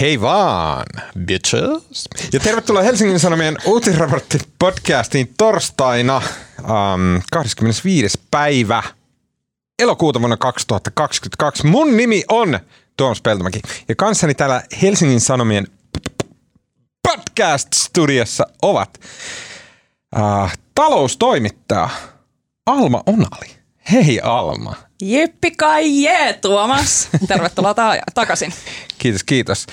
Hei vaan, bitches. Ja tervetuloa Helsingin Sanomien uutisraportti podcastiin torstaina um, 25. päivä elokuuta vuonna 2022. Mun nimi on Tuomas Peltomäki ja kanssani täällä Helsingin Sanomien podcast-studiossa ovat uh, taloustoimittaja Alma Onali. Hei Alma. Jippi kai jee, Tuomas. Tervetuloa ta- takaisin. Kiitos, kiitos.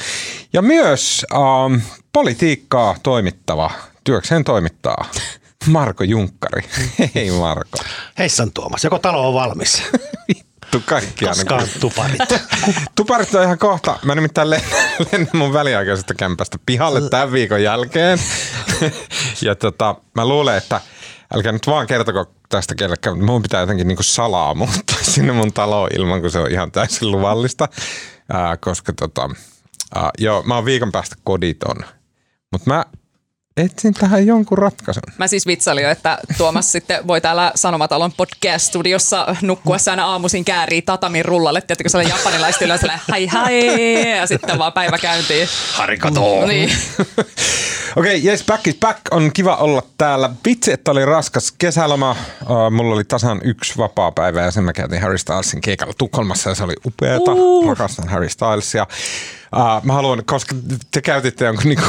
Ja myös um, politiikkaa toimittava, työkseen toimittaa Marko Junkkari. Hei Marko. Heissan Tuomas, joko talo on valmis? Vittu kaikki aina. Koskaan tuparit. Tuparit on ihan kohta. Mä nimittäin lennän mun väliaikaisesta kämpästä pihalle tämän viikon jälkeen. ja tota, mä luulen, että älkää nyt vaan kertoko tästä kellekään, mutta mun pitää jotenkin niinku salaa muuttaa sinne mun taloon ilman, kun se on ihan täysin luvallista. Ää, koska tota, ää, joo, mä oon viikon päästä koditon. Mutta mä etsin tähän jonkun ratkaisun. Mä siis vitsailin jo, että Tuomas sitten voi täällä Sanomatalon podcast-studiossa nukkuessa aina aamuisin käärii tatamin rullalle. Tiedätkö, se oli japanilaista yleensä hai hai ja sitten vaan päivä käyntiin. Harikato. Niin. Okei, okay, yes, back is back. On kiva olla täällä. Vitsi, että oli raskas kesäloma. Uh, mulla oli tasan yksi vapaa päivä ja sen mä käytin Harry Stylesin keikalla Tukholmassa ja se oli upeeta. Uh. Rakastan Harry Stylesia. Uh, mä haluan, koska te käytitte jonkun niin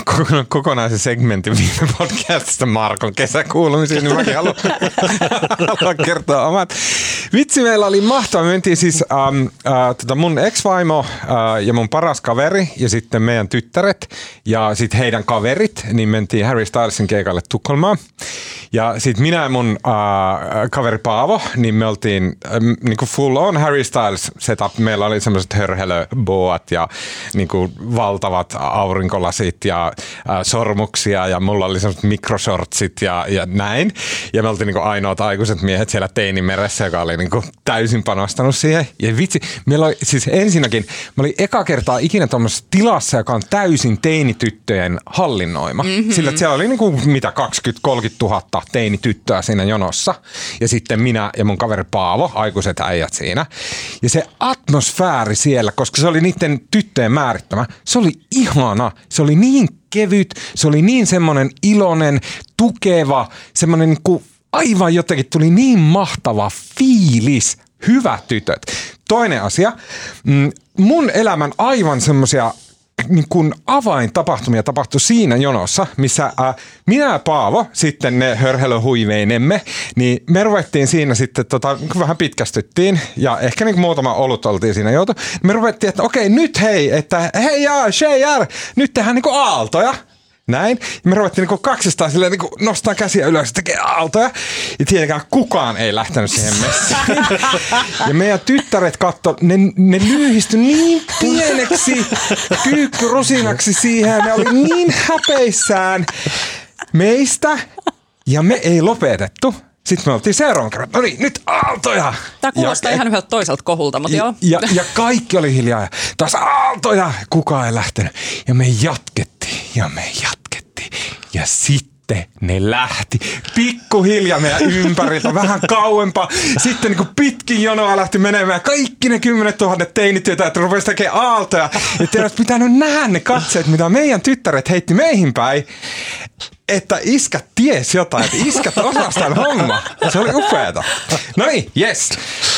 kokonaisen segmentin viime podcastista Markon kesäkuulumisiin, niin mäkin haluan, haluan kertoa omat. Vitsi, meillä oli mahtava. Me mentiin siis um, uh, tota mun ex-vaimo uh, ja mun paras kaveri ja sitten meidän tyttäret ja sitten heidän kaverit, niin mentiin Harry Stylesin keikalle Tukholmaan. Ja sitten minä ja mun uh, kaveri Paavo, niin me oltiin um, niinku full on Harry Styles setup. Meillä oli semmoiset hörhelöboat ja niinku valtavat aurinkolasit ja uh, sormuksia ja mulla oli semmoiset mikroshortsit ja, ja näin. Ja me oltiin niinku ainoat aikuiset miehet siellä teinimeressä, joka oli niinku täysin panostanut siihen. Ja vitsi, meillä oli siis ensinnäkin, mä olin eka kertaa ikinä tuommoisessa tilassa, joka on täysin teinityttöjen hallinnoima. Mm-hmm. Sillä että siellä oli niinku mitä 20-30 000 teinityttöä siinä jonossa. Ja sitten minä ja mun kaveri Paavo, aikuiset äijät siinä. Ja se atmosfääri siellä, koska se oli niiden tyttöjen määrittämä, se oli ihana. Se oli niin kevyt, se oli niin semmoinen iloinen, tukeva, semmoinen niinku aivan jotenkin tuli niin mahtava fiilis. Hyvät tytöt. Toinen asia, mm, mun elämän aivan semmoisia niin kuin avaintapahtumia tapahtui siinä jonossa, missä äh, minä ja Paavo, sitten ne hörhelöhuiveinemme, niin me ruvettiin siinä sitten, tota, vähän pitkästyttiin ja ehkä niin kuin muutama olut oltiin siinä joutu. Me ruvettiin, että okei nyt hei, että hei jaa, jär, nyt tehdään niin kuin aaltoja. Näin. Ja me ruvettiin niinku kaksistaan silleen niinku nostaa käsiä ylös ja tekee aaltoja. Ja tietenkään kukaan ei lähtenyt siihen messiin. ja meidän tyttäret katto, ne, ne lyhistyi niin pieneksi kyykkyrusinaksi siihen. Ne oli niin häpeissään meistä. Ja me ei lopetettu. Sitten me oltiin seuraavan kerran, no niin, nyt aaltoja. Tämä kuulostaa ja, ihan yhdeltä toiselta kohulta, mutta ja, joo. Ja, ja kaikki oli hiljaa ja taas aaltoja, kukaan ei lähtenyt. Ja me jatkettiin ja me jatkettiin. Ja sitten ne lähti pikkuhiljaa meidän ympäriltä vähän kauempaa. Sitten niin kuin pitkin jonoa lähti menemään. Kaikki ne kymmenet tuhannet teinityötä, rupesi tekemään aaltoja. Ja te olisi pitänyt nähdä ne katseet, mitä meidän tyttäret heitti meihin päin että iskät ties jotain, että iskät osas tämän homma. Se oli upeeta. No niin, yes.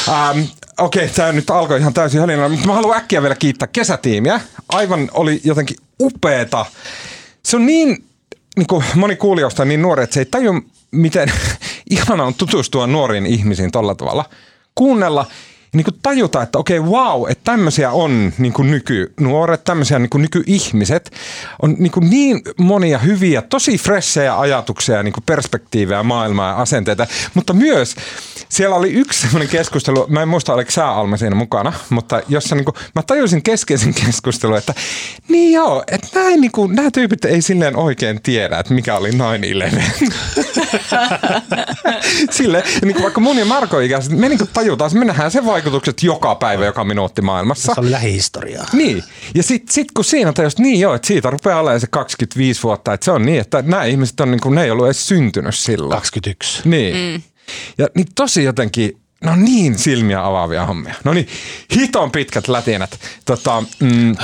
Um, Okei, okay, tämä nyt alkoi ihan täysin hölinä, mutta mä haluan äkkiä vielä kiittää kesätiimiä. Aivan oli jotenkin upeeta. Se on niin, niin kuin moni kuulijoista on niin nuori, että se ei tajua, miten ihana on tutustua nuoriin ihmisiin tolla tavalla. Kuunnella niin kuin tajuta, että okei, okay, wow, että tämmöisiä on niin kuin nykynuoret, tämmöisiä niin kuin nykyihmiset. On niin, kuin niin monia hyviä, tosi fressejä ajatuksia, niin kuin perspektiivejä, maailmaa ja asenteita. Mutta myös siellä oli yksi semmoinen keskustelu, mä en muista oliko sä Alma siinä mukana, mutta jossa niin kuin, mä tajusin keskeisen keskustelun, että niin joo, että näin, niin kuin, nämä tyypit ei silleen oikein tiedä, että mikä oli 9-11. Sille, niin kuin vaikka mun ja Marko ikäiset, me niin kuin tajutaan, me nähdään se vaikutukset joka päivä, joka minuutti maailmassa. Se oli lähihistoriaa. Niin. Ja sitten sit kun siinä tajusit, niin joo, että siitä rupeaa olemaan se 25 vuotta, että se on niin, että nämä ihmiset on niin kuin, ne ei ollut edes syntynyt silloin. 21. Niin. Mm. Ja niin tosi jotenkin No niin, silmiä avaavia hommia. No niin, hiton pitkät lätinät. Tota, mm,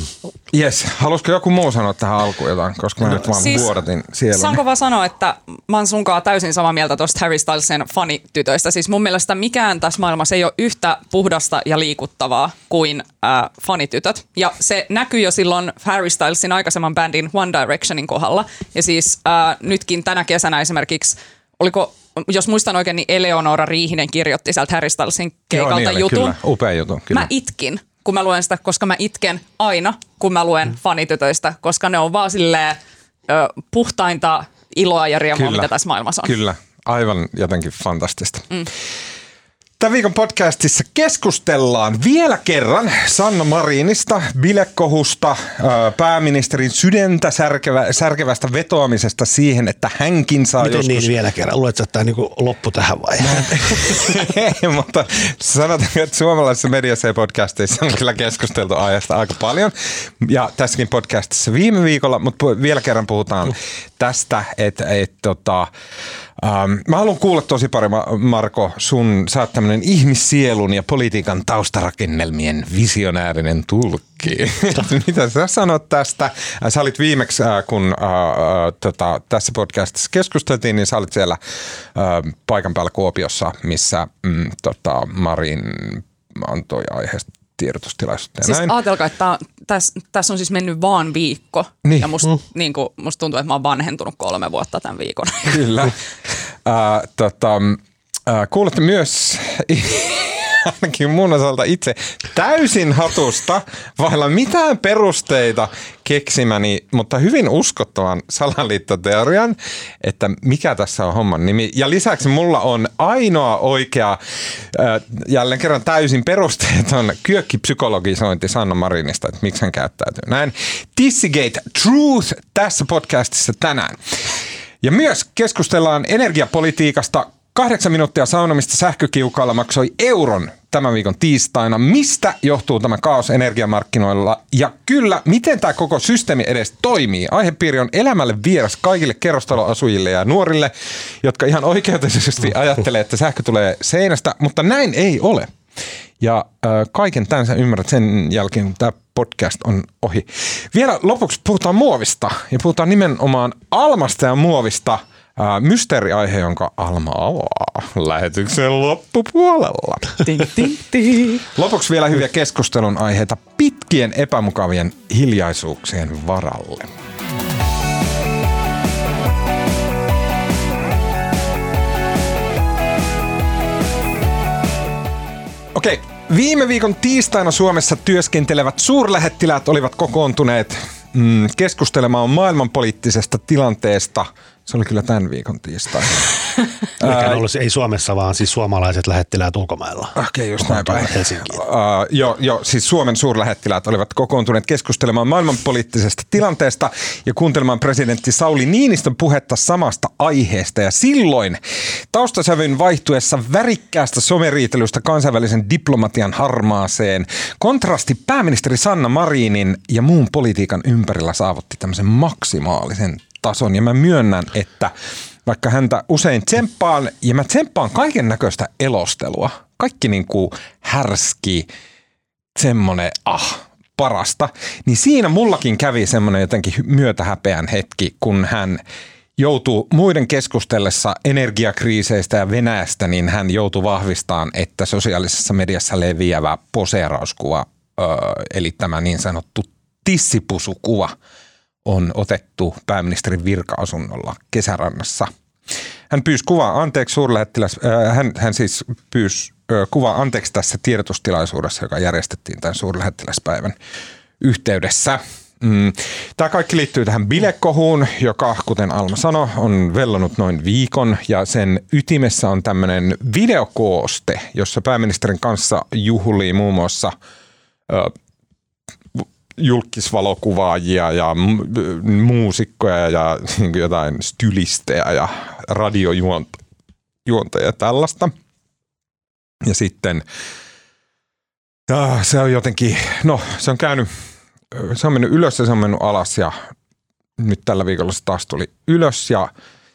yes, haluaisiko joku muu sanoa tähän alkuun jotain, koska mä nyt vaan siis, vuodatin siellä. Saanko vaan sanoa, että mä oon sunkaan täysin samaa mieltä tuosta Harry Stylesin fanitytöistä. Siis mun mielestä mikään tässä maailmassa ei ole yhtä puhdasta ja liikuttavaa kuin äh, fanitytöt. Ja se näkyy jo silloin Harry Stylesin aikaisemman bändin One Directionin kohdalla. Ja siis äh, nytkin tänä kesänä esimerkiksi, oliko jos muistan oikein, niin Eleonora Riihinen kirjoitti sieltä Harry Stylesin keikalta Joo, niin jutun. Kyllä, upea juttu. Kyllä. Mä itkin, kun mä luen sitä, koska mä itken aina, kun mä luen mm. fanitytöistä, koska ne on vaan silleen ö, puhtainta iloa ja riemua, Kyllä. mitä tässä maailmassa on. Kyllä, aivan jotenkin fantastista. Mm. Tämän viikon podcastissa keskustellaan vielä kerran Sanna Marinista, bilekohusta, pääministerin sydäntä särkevä, särkevästä vetoamisesta siihen, että hänkin saa Miten joskus... niin vielä kerran? Luuletko, että tämä niin loppu tähän vai? Ei, mutta sanotaan, että suomalaisessa mediassa ja podcasteissa on kyllä keskusteltu aiheesta aika paljon. Ja tässäkin podcastissa viime viikolla, mutta vielä kerran puhutaan tästä, että, että tota, Ähm, mä haluan kuulla tosi paljon, Marko, sun, sä oot tämmönen ihmissielun ja politiikan taustarakennelmien visionäärinen tulkki. Mitä sä sanot tästä? Äh, sä olit viimeksi, äh, kun äh, äh, tota, tässä podcastissa keskusteltiin, niin sä olit siellä äh, paikan päällä Kuopiossa, missä mm, tota, Marin antoi aiheesta tiedotustilaisuutta. Siis näin. ajatelkaa, että tässä täs on siis mennyt vaan viikko. Niin. Ja musta, mm. niin kuin, musta tuntuu, että mä oon vanhentunut kolme vuotta tämän viikon. Kyllä. uh, tota, uh, kuulette myös ainakin mun osalta itse täysin hatusta, vailla mitään perusteita keksimäni, mutta hyvin uskottavan salaliittoteorian, että mikä tässä on homman nimi. Ja lisäksi mulla on ainoa oikea, jälleen kerran täysin perusteeton kyökkipsykologisointi Sanna Marinista, että miksi hän käyttäytyy näin. Tissigate Truth tässä podcastissa tänään. Ja myös keskustellaan energiapolitiikasta Kahdeksan minuuttia saunomista sähkökiukaalla maksoi euron tämän viikon tiistaina. Mistä johtuu tämä kaos energiamarkkinoilla? Ja kyllä, miten tämä koko systeemi edes toimii? Aihepiiri on elämälle vieras kaikille kerrostaloasujille ja nuorille, jotka ihan oikeutetusti ajattelee, että sähkö tulee seinästä, mutta näin ei ole. Ja äh, kaiken tämän sä ymmärrät sen jälkeen, kun tämä podcast on ohi. Vielä lopuksi puhutaan muovista ja puhutaan nimenomaan almasta ja muovista – Äh, mysteeriaihe, jonka Alma avaa lähetyksen loppupuolella. Ting, ting, ting. Lopuksi vielä hyviä keskustelun aiheita pitkien epämukavien hiljaisuuksien varalle. Okei, viime viikon tiistaina Suomessa työskentelevät suurlähettiläät olivat kokoontuneet mm, keskustelemaan maailmanpoliittisesta tilanteesta – se oli kyllä tämän viikon tiistaina. Mikä on ollut, ei Suomessa, vaan siis suomalaiset lähettiläät ulkomailla. Okei, okay, just näin päin. Helsinkiin. Uh, joo, jo, siis Suomen suurlähettiläät olivat kokoontuneet keskustelemaan maailmanpoliittisesta tilanteesta ja kuuntelemaan presidentti Sauli Niinistön puhetta samasta aiheesta. Ja silloin taustasävyn vaihtuessa värikkäästä someriitelystä kansainvälisen diplomatian harmaaseen, kontrasti pääministeri Sanna Marinin ja muun politiikan ympärillä saavutti tämmöisen maksimaalisen tason. Ja mä myönnän, että vaikka häntä usein tsemppaan ja mä tsemppaan kaiken näköistä elostelua, kaikki niin kuin härski, semmonen ah, parasta, niin siinä mullakin kävi semmoinen jotenkin myötähäpeän hetki, kun hän joutuu muiden keskustellessa energiakriiseistä ja Venäjästä, niin hän joutui vahvistamaan, että sosiaalisessa mediassa leviävä poseerauskuva, öö, eli tämä niin sanottu tissipusukuva – on otettu pääministerin virka-asunnolla kesärannassa. Hän pyysi kuvaa anteeksi suurlähettiläs, äh, hän, hän siis pyysi äh, kuvaa anteeksi tässä tiedotustilaisuudessa, joka järjestettiin tämän suurlähettiläspäivän yhteydessä. Mm. Tämä kaikki liittyy tähän bilekohuun, joka, kuten Alma sanoi, on vellonut noin viikon ja sen ytimessä on tämmöinen videokooste, jossa pääministerin kanssa juhlii muun muassa julkisvalokuvaajia ja muusikkoja ja niin jotain stylistejä ja radiojuontajia tällaista. Ja sitten ja se on jotenkin, no se on käynyt, se on mennyt ylös ja se on mennyt alas ja nyt tällä viikolla se taas tuli ylös ja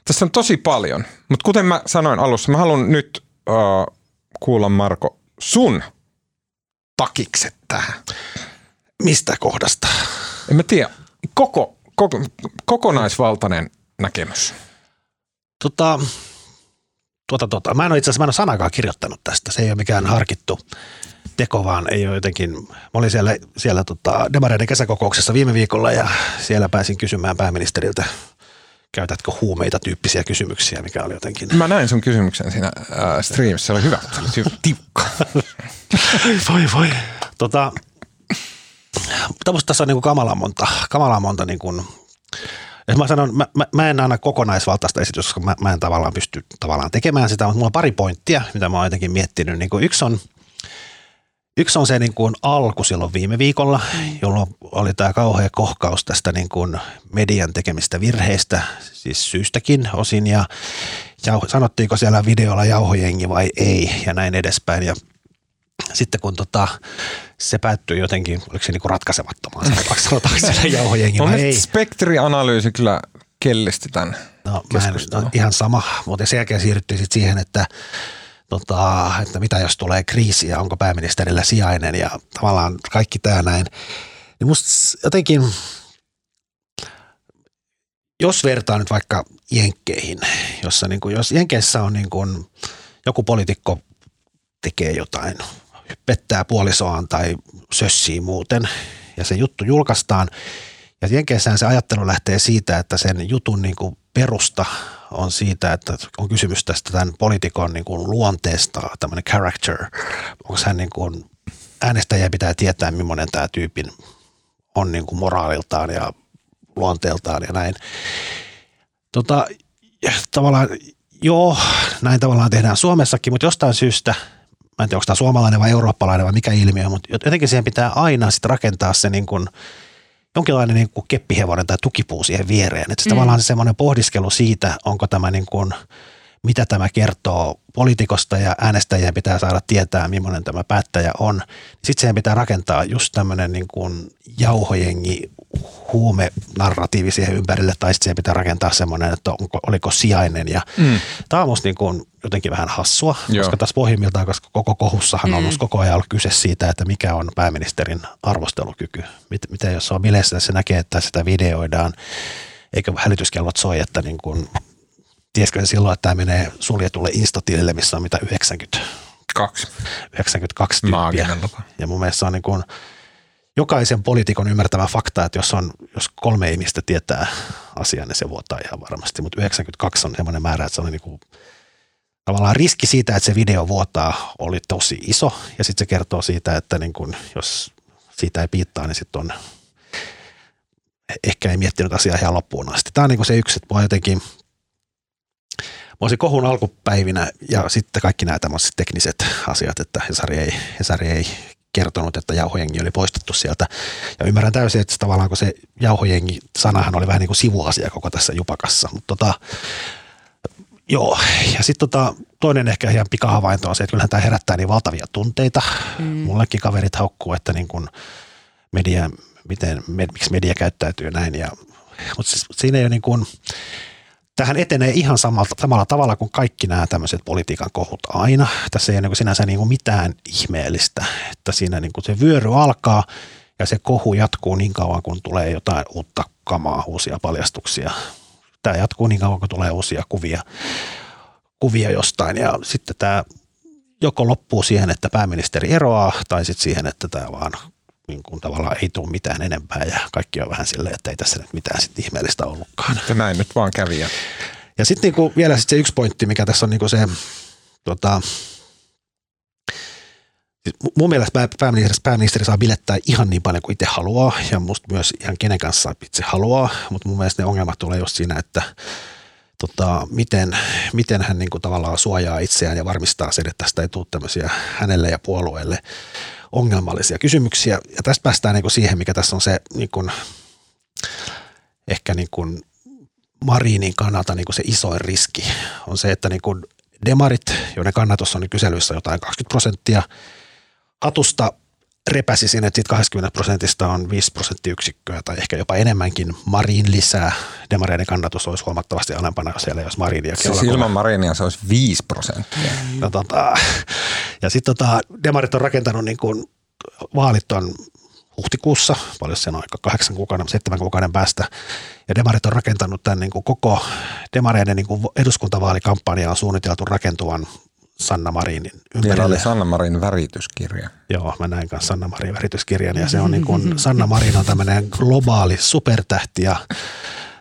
tässä on tosi paljon. Mutta kuten mä sanoin alussa, mä haluan nyt uh, kuulla Marko sun takikset tähän. Mistä kohdasta? En mä tiedä. Koko, koko, kokonaisvaltainen näkemys. Tota, tuota, tuota. Mä en ole itse asiassa mä en ole sanakaan kirjoittanut tästä. Se ei ole mikään harkittu teko, vaan ei ole jotenkin. Mä olin siellä, siellä tota, Demareiden kesäkokouksessa viime viikolla ja siellä pääsin kysymään pääministeriltä, käytätkö huumeita tyyppisiä kysymyksiä, mikä oli jotenkin. Mä näin sun kysymyksen siinä äh, streamissa. Se oli hyvä. Se oli tiukka. voi voi. Tota, mutta tässä on niin kuin kamalan monta, kamalan monta niin kuin, jos mä sanon, mä, mä, en anna kokonaisvaltaista esitystä, koska mä, mä en tavallaan pysty tavallaan tekemään sitä, mutta mulla on pari pointtia, mitä mä oon jotenkin miettinyt. Niin kuin yksi on, Yksi on se niin kuin alku silloin viime viikolla, jolloin oli tämä kauhea kohkaus tästä niin kuin median tekemistä virheistä, siis syystäkin osin, ja, ja sanottiinko siellä videolla jauhojengi vai ei, ja näin edespäin. Ja sitten kun tota, se päättyi jotenkin, oliko se niinku ratkaisemattomaan, sanotaanko, sanotaanko siellä jauhojengi vai ei. Spektrianalyysi kyllä kellisti tämän no, mä en, no, ihan sama, mutta sen jälkeen siirryttiin sitten siihen, että tota, että mitä jos tulee kriisi ja onko pääministerillä sijainen ja tavallaan kaikki tämä näin. Niin musta jotenkin, jos vertaa nyt vaikka Jenkkeihin, jossa niin kuin, jos Jenkeissä on niin kuin, joku poliitikko tekee jotain, pettää puolisoaan tai sössii muuten ja se juttu julkaistaan ja Jenkeissään se ajattelu lähtee siitä, että sen jutun niin kuin perusta on siitä, että on kysymys tästä tämän poliitikon niin kuin luonteesta, tämmöinen character. Onko hän niin kuin, äänestäjä pitää tietää, millainen tämä tyypin on niin kuin moraaliltaan ja luonteeltaan ja näin. Tota, tavallaan, joo, näin tavallaan tehdään Suomessakin, mutta jostain syystä, mä en tiedä, onko tämä suomalainen vai eurooppalainen vai mikä ilmiö, mutta jotenkin siihen pitää aina sitten rakentaa se niin kuin – jonkinlainen niin kuin keppihevonen tai tukipuu siihen viereen. Että mm. tavallaan se semmoinen pohdiskelu siitä, onko tämä niin kuin, mitä tämä kertoo poliitikosta ja äänestäjien pitää saada tietää, millainen tämä päättäjä on. Sitten siihen pitää rakentaa just tämmöinen niin kuin jauhojengi huume narratiivi siihen ympärille, tai sitten pitää rakentaa semmoinen, että onko, oliko sijainen. Ja mm. Tämä on musta niin kuin jotenkin vähän hassua, Joo. koska tässä pohjimmiltaan, koska koko kohussahan mm. on musta koko ajan ollut kyse siitä, että mikä on pääministerin arvostelukyky. Miten jos on bileissä, se näkee, että sitä videoidaan, eikö hälytyskellot soi, että niin kuin, tiesikö se silloin, että tämä menee suljetulle instatilille, missä on mitä 90 Kaksi. 92 tyyppiä. Ja mun mielestä se on niin kuin, jokaisen poliitikon ymmärtävä fakta, että jos, on, jos kolme ihmistä tietää asian, niin se vuotaa ihan varmasti. Mutta 92 on semmoinen määrä, että se oli niin kuin, tavallaan riski siitä, että se video vuotaa, oli tosi iso. Ja sitten se kertoo siitä, että niin kuin, jos siitä ei piittaa, niin sitten on ehkä ei miettinyt asiaa ihan loppuun asti. Tämä on niin kuin se yksi, että mua jotenkin Mä olisin kohun alkupäivinä ja sitten kaikki nämä tämmöiset tekniset asiat, että Hesari ei, Hesari ei kertonut, että jauhojengi oli poistettu sieltä. Ja ymmärrän täysin, että tavallaan kun se jauhojengi sanahan oli vähän niin kuin sivuasia koko tässä jupakassa. Mutta tota, joo, ja sitten tota, toinen ehkä ihan pikahavainto on se, että kyllähän tämä herättää niin valtavia tunteita. Mm. Mullekin kaverit haukkuu, että niin kuin media, miten, med, miksi media käyttäytyy näin. Ja, mutta siis, siinä ei ole niin kuin, tähän etenee ihan samalla, samalla tavalla kuin kaikki nämä tämmöiset politiikan kohut aina. Tässä ei ole niin sinänsä niin kuin mitään ihmeellistä, että siinä niin kuin se vyöry alkaa ja se kohu jatkuu niin kauan, kun tulee jotain uutta kamaa, uusia paljastuksia. Tämä jatkuu niin kauan, kun tulee uusia kuvia, kuvia jostain ja sitten tämä joko loppuu siihen, että pääministeri eroaa tai sitten siihen, että tämä vaan niin kuin tavallaan ei tule mitään enempää ja kaikki on vähän silleen, että ei tässä nyt mitään sit ihmeellistä ollutkaan. Ja näin nyt vaan kävi. Ja, ja sitten niin vielä sit se yksi pointti, mikä tässä on niin kuin se, tota, siis mun mielestä pääministeri, pääministeri saa bilettää ihan niin paljon kuin itse haluaa ja musta myös ihan kenen kanssa itse haluaa, mutta mun mielestä ne ongelmat tulee just siinä, että tota, miten, miten hän niin kuin tavallaan suojaa itseään ja varmistaa sen, että tästä ei tule tämmöisiä hänelle ja puolueelle ongelmallisia kysymyksiä. Ja tästä päästään niin kuin siihen, mikä tässä on se niin kuin, ehkä niin kuin Marinin kannalta niin kuin se isoin riski, on se, että niin kuin demarit, joiden kannatus on kyselyissä jotain 20 prosenttia, hatusta repäsi sinne, että 20 prosentista on 5 prosenttiyksikköä tai ehkä jopa enemmänkin Marin lisää. Demareiden kannatus olisi huomattavasti alempana siellä, jos Marinia Siis ilman Marinia se olisi 5 prosenttia. No, tota, Ja sitten tota, demarit on rakentanut niin kuin, vaalit on huhtikuussa, paljon se on aika kahdeksan kuukauden, seitsemän kuukauden päästä. Ja demarit on rakentanut tämän niin kuin koko demareiden niin kuin eduskuntavaalikampanja on suunniteltu rakentuvan Sanna Marinin ympärille. Vielä oli Sanna Marin värityskirja. Joo, mä näin kanssa Sanna Marin värityskirjan ja se on niin kuin, Sanna Marin on tämmöinen globaali supertähti ja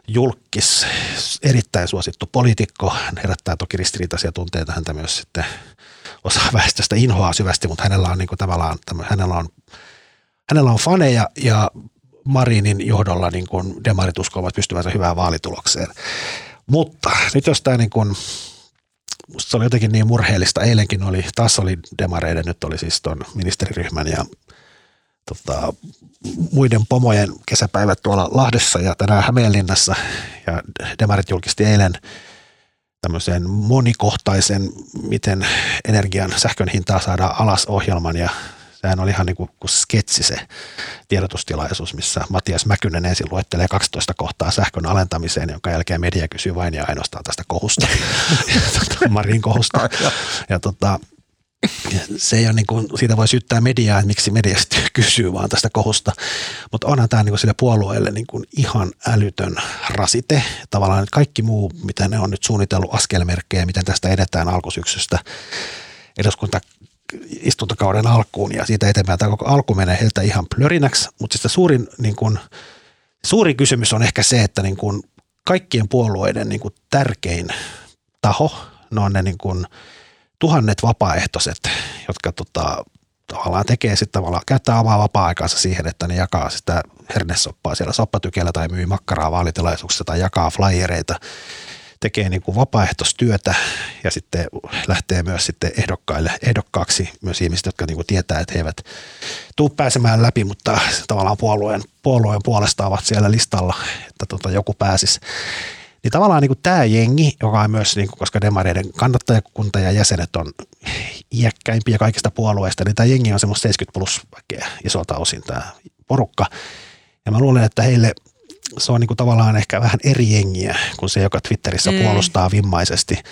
julkis, erittäin suosittu poliitikko. Hän herättää toki ristiriitaisia tunteita häntä myös sitten osa väestöstä inhoaa syvästi, mutta hänellä on niin kuin tavallaan, hänellä on, hänellä on faneja ja Marinin johdolla niin kuin demarit uskovat pystyvänsä hyvään vaalitulokseen. Mutta nyt jos tämä niin kuin, musta se oli jotenkin niin murheellista. Eilenkin oli, taas oli demareiden, nyt oli siis tuon ministeriryhmän ja tota, muiden pomojen kesäpäivät tuolla Lahdessa ja tänään Hämeenlinnassa. Ja demarit julkisti eilen tämmöisen monikohtaisen, miten energian sähkön hintaa saadaan alas ohjelman. Ja Sehän oli ihan niin kuin, kuin sketsi se tiedotustilaisuus, missä Matias Mäkynen ensin luettelee 12 kohtaa sähkön alentamiseen, jonka jälkeen media kysyy vain ja ainoastaan tästä kohusta, tota, Marin kohusta. Ja tota, se ei ole niin kuin, siitä voi syyttää mediaa, että miksi media kysyy vaan tästä kohusta, mutta onhan tämä niin kuin sille puolueelle niin kuin ihan älytön rasite. Tavallaan että kaikki muu, mitä ne on nyt suunnitellut askelmerkkejä, miten tästä edetään alkusyksystä, eduskunta istuntokauden alkuun ja siitä eteenpäin tämä koko alku menee heiltä ihan plörinäksi, mutta sitten suurin, niin kuin, suurin kysymys on ehkä se, että niin kuin kaikkien puolueiden niin kuin tärkein taho, ne on ne niin kuin tuhannet vapaaehtoiset, jotka tota, tavallaan tekee sitten tavallaan, käyttää omaa vapaa-aikaansa siihen, että ne jakaa sitä hernesoppaa siellä soppatykellä tai myy makkaraa vaalitilaisuuksissa tai jakaa flyereita tekee niin kuin vapaaehtoistyötä ja sitten lähtee myös sitten ehdokkaille, ehdokkaaksi myös ihmiset, jotka niin kuin tietää, että he eivät tule pääsemään läpi, mutta tavallaan puolueen, puolueen puolesta ovat siellä listalla, että tota joku pääsisi. Niin tavallaan niin kuin tämä jengi, joka on myös, niin kuin, koska demareiden kannattajakunta ja jäsenet on iäkkäimpiä kaikista puolueista, niin tämä jengi on semmoista 70 plus väkeä isolta osin tämä porukka. Ja mä luulen, että heille – se on niin kuin tavallaan ehkä vähän eri jengiä kuin se, joka Twitterissä mm. puolustaa vimmaisesti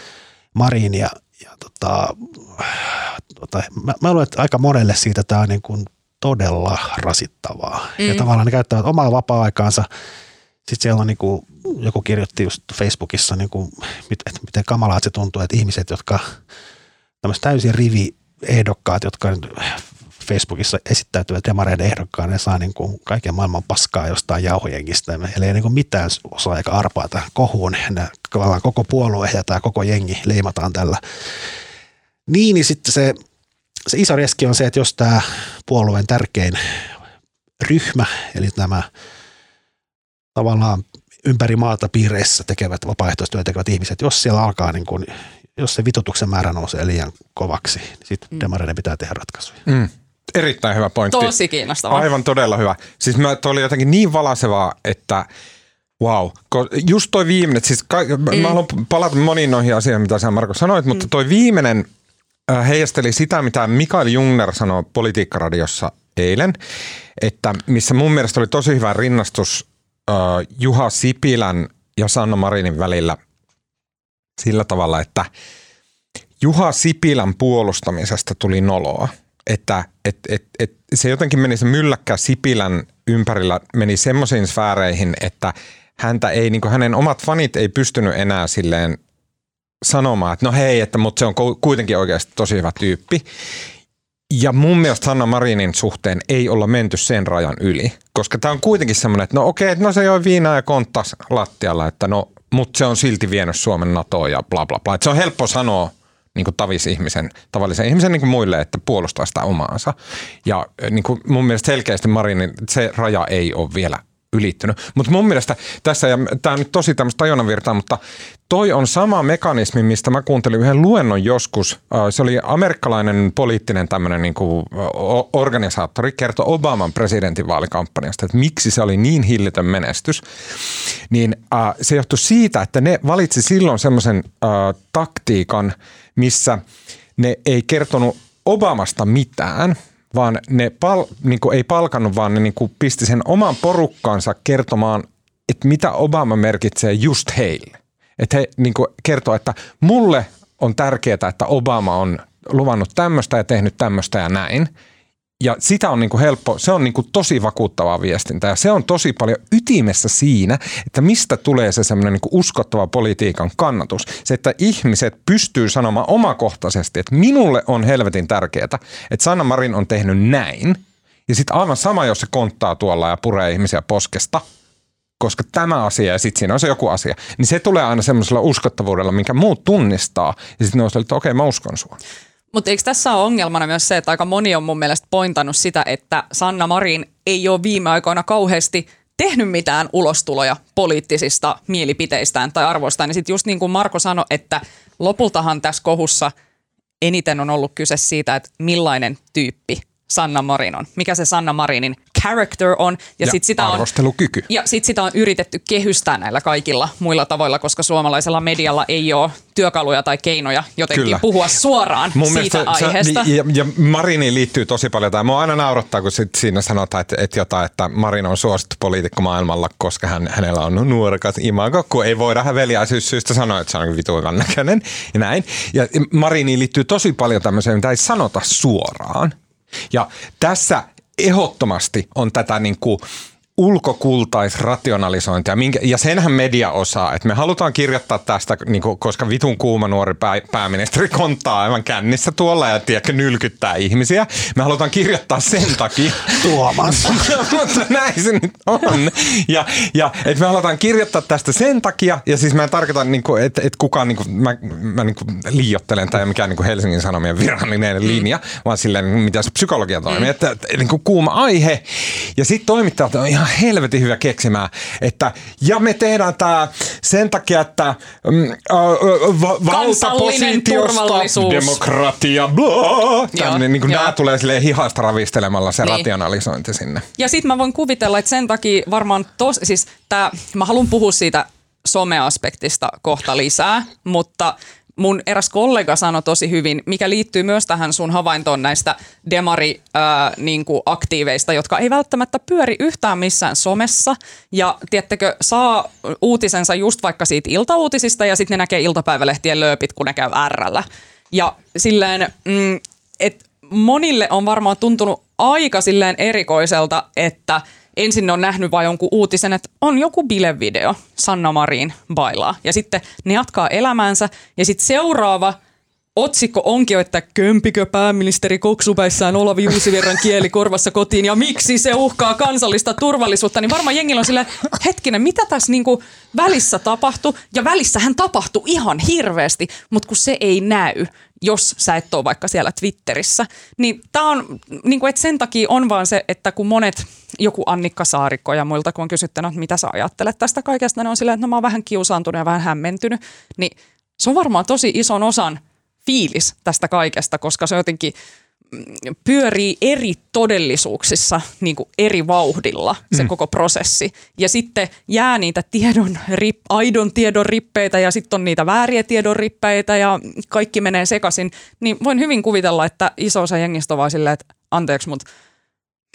Marinia. Ja tota, tota, mä, mä luulen, että aika monelle siitä tämä on niin kuin todella rasittavaa. Mm. Ja tavallaan ne käyttävät omaa vapaa-aikaansa. Sitten siellä on niin kuin, joku kirjoitti just Facebookissa, niin kuin, että miten kamalaa se tuntuu, että ihmiset, jotka täysin rivi ehdokkaat, jotka Facebookissa esittäytyvät demareiden ehdokkaan, ne saa niin kuin kaiken maailman paskaa jostain jauhojengistä. Eli ei niin kuin mitään osaa eikä arpaata kohuun. Ne, koko puolue ja tämä koko jengi leimataan tällä. Niin, niin sitten se, se iso riski on se, että jos tämä puolueen tärkein ryhmä, eli nämä tavallaan ympäri maata piireissä tekevät vapaaehtoistyötä tekevät ihmiset, jos siellä alkaa niin kuin, jos se vitutuksen määrä nousee liian kovaksi, niin sitten mm. demareiden pitää tehdä ratkaisuja. Mm. Erittäin hyvä pointti. Tosi kiinnostavaa. Aivan todella hyvä. Siis mä, toi oli jotenkin niin valasevaa, että Wow. Just toi viimeinen, siis ka- mm. mä haluan palata moniin noihin asioihin, mitä sä Marko sanoit, mutta mm. toi viimeinen äh, heijasteli sitä, mitä Mikael Jungner sanoi Politiikkaradiossa eilen, että missä mun mielestä oli tosi hyvä rinnastus Juha Sipilän ja Sanna Marinin välillä sillä tavalla, että Juha Sipilän puolustamisesta tuli noloa – että et, et, et se jotenkin meni se mylläkkä Sipilän ympärillä meni semmoisiin sfääreihin, että häntä ei, niin hänen omat fanit ei pystynyt enää silleen sanomaan, että no hei, että mutta se on kuitenkin oikeasti tosi hyvä tyyppi. Ja mun mielestä Hanna Marinin suhteen ei olla menty sen rajan yli, koska tämä on kuitenkin semmoinen, että no okei, no se joi viinaa ja konttas lattialla, että no, mutta se on silti vienyt Suomen NATOon ja bla bla bla. Että se on helppo sanoa niin kuin tavisihmisen, tavallisen ihmisen niin kuin muille, että puolustaa sitä omaansa. Ja niin kuin mun mielestä selkeästi Marinin se raja ei ole vielä ylittynyt. Mutta mun mielestä tässä, ja tämä on nyt tosi tämmöistä tajunnanvirtaa, mutta toi on sama mekanismi, mistä mä kuuntelin yhden luennon joskus. Se oli amerikkalainen poliittinen tämmöinen niin kuin organisaattori, kertoi Obaman presidentinvaalikampanjasta, että miksi se oli niin hillitön menestys. Niin se johtui siitä, että ne valitsi silloin semmoisen taktiikan, missä ne ei kertonut Obamasta mitään, vaan ne pal, niin ei palkannut, vaan ne niin pisti sen oman porukkaansa kertomaan, että mitä Obama merkitsee just heille. Että he niin kertoo, että mulle on tärkeää, että Obama on luvannut tämmöistä ja tehnyt tämmöistä ja näin. Ja sitä on niin kuin helppo, se on niin kuin tosi vakuuttavaa viestintää se on tosi paljon ytimessä siinä, että mistä tulee se semmoinen niin uskottava politiikan kannatus. Se, että ihmiset pystyy sanomaan omakohtaisesti, että minulle on helvetin tärkeää, että Sanna Marin on tehnyt näin. Ja sitten aivan sama, jos se konttaa tuolla ja puree ihmisiä poskesta, koska tämä asia ja sitten siinä on se joku asia, niin se tulee aina semmoisella uskottavuudella, minkä muut tunnistaa. Ja sitten ne on että okei, okay, mä uskon sua. Mutta eikö tässä ole ongelmana myös se, että aika moni on mun mielestä pointannut sitä, että Sanna Marin ei ole viime aikoina kauheasti tehnyt mitään ulostuloja poliittisista mielipiteistään tai arvoistaan. Ja sitten just niin kuin Marko sanoi, että lopultahan tässä kohussa eniten on ollut kyse siitä, että millainen tyyppi Sanna Marin on, mikä se Sanna Marinin character on. Ja, ja sit sitä arvostelukyky. On, ja sitten sitä on yritetty kehystää näillä kaikilla muilla tavoilla, koska suomalaisella medialla ei ole työkaluja tai keinoja jotenkin Kyllä. puhua suoraan Mun siitä aiheesta. Se, ja, ja Mariniin liittyy tosi paljon tämä. Mua aina naurattaa, kun sit siinä sanotaan, että, että, jotain, että Marin on suosittu poliitikko maailmalla, koska hän, hänellä on nuorekas imago, kun ei voida häveliäisyyssyistä sanoa, että se on vituivan näköinen ja näin. Ja Mariniin liittyy tosi paljon tämmöiseen, mitä ei sanota suoraan. Ja tässä ehdottomasti on tätä niin kuin ulkokultaisrationalisointia, minkä, ja senhän media osaa, että me halutaan kirjoittaa tästä, niin kuin, koska vitun kuuma nuori pää, pääministeri konttaa aivan kännissä tuolla ja tiedätkö, nylkyttää ihmisiä. Me halutaan kirjoittaa sen takia. Tuomas. Mutta näin se nyt on. Ja, ja että me halutaan kirjoittaa tästä sen takia, ja siis mä en tarkoita, niin kuin, että, että kukaan, niin kuin, mä, mä niin kuin liiottelen, tai mikään niin kuin Helsingin Sanomien virallinen mm. linja, vaan silleen, mitä se psykologia toimii, mm. että, että niin kuin kuuma aihe. Ja sitten toimittajat on ihan helvetin hyvä keksimään, että ja me tehdään tämä sen takia, että mm, äh, va- valtapositiosta, demokratia, tämmönen, niin kuin nämä tulee silleen hihasta ravistelemalla se niin. rationalisointi sinne. Ja sitten mä voin kuvitella, että sen takia varmaan tos, siis tää, mä haluan puhua siitä someaspektista kohta lisää, mutta mun eräs kollega sanoi tosi hyvin, mikä liittyy myös tähän sun havaintoon näistä demari-aktiiveista, niin jotka ei välttämättä pyöri yhtään missään somessa. Ja tiettekö, saa uutisensa just vaikka siitä iltauutisista ja sitten ne näkee iltapäivälehtien lööpit, kun ne käy ärrällä. Ja silleen, mm, että monille on varmaan tuntunut aika silleen erikoiselta, että – ensin on nähnyt vain jonkun uutisen, että on joku bilevideo, Sanna Marin bailaa. Ja sitten ne jatkaa elämäänsä ja sitten seuraava otsikko onkin, että kömpikö pääministeri koksupäissään Olavi Uusivirran kieli korvassa kotiin ja miksi se uhkaa kansallista turvallisuutta, niin varmaan jengillä on sillä hetkinen, mitä tässä niinku välissä tapahtui? Ja välissähän tapahtui ihan hirveästi, mutta kun se ei näy, jos sä et ole vaikka siellä Twitterissä. Niin tää on, niin kuin, että sen takia on vaan se, että kun monet, joku Annikka Saarikko ja muilta, kun on kysyttänyt, että mitä sä ajattelet tästä kaikesta, ne on silleen, että no mä oon vähän kiusaantunut ja vähän hämmentynyt, niin se on varmaan tosi ison osan fiilis tästä kaikesta, koska se jotenkin – pyörii eri todellisuuksissa niin kuin eri vauhdilla se mm. koko prosessi. Ja sitten jää niitä tiedon, rip, aidon tiedon rippeitä ja sitten on niitä vääriä tiedon rippeitä ja kaikki menee sekaisin. Niin voin hyvin kuvitella, että iso osa jengistä on vaan silleen, että anteeksi, mutta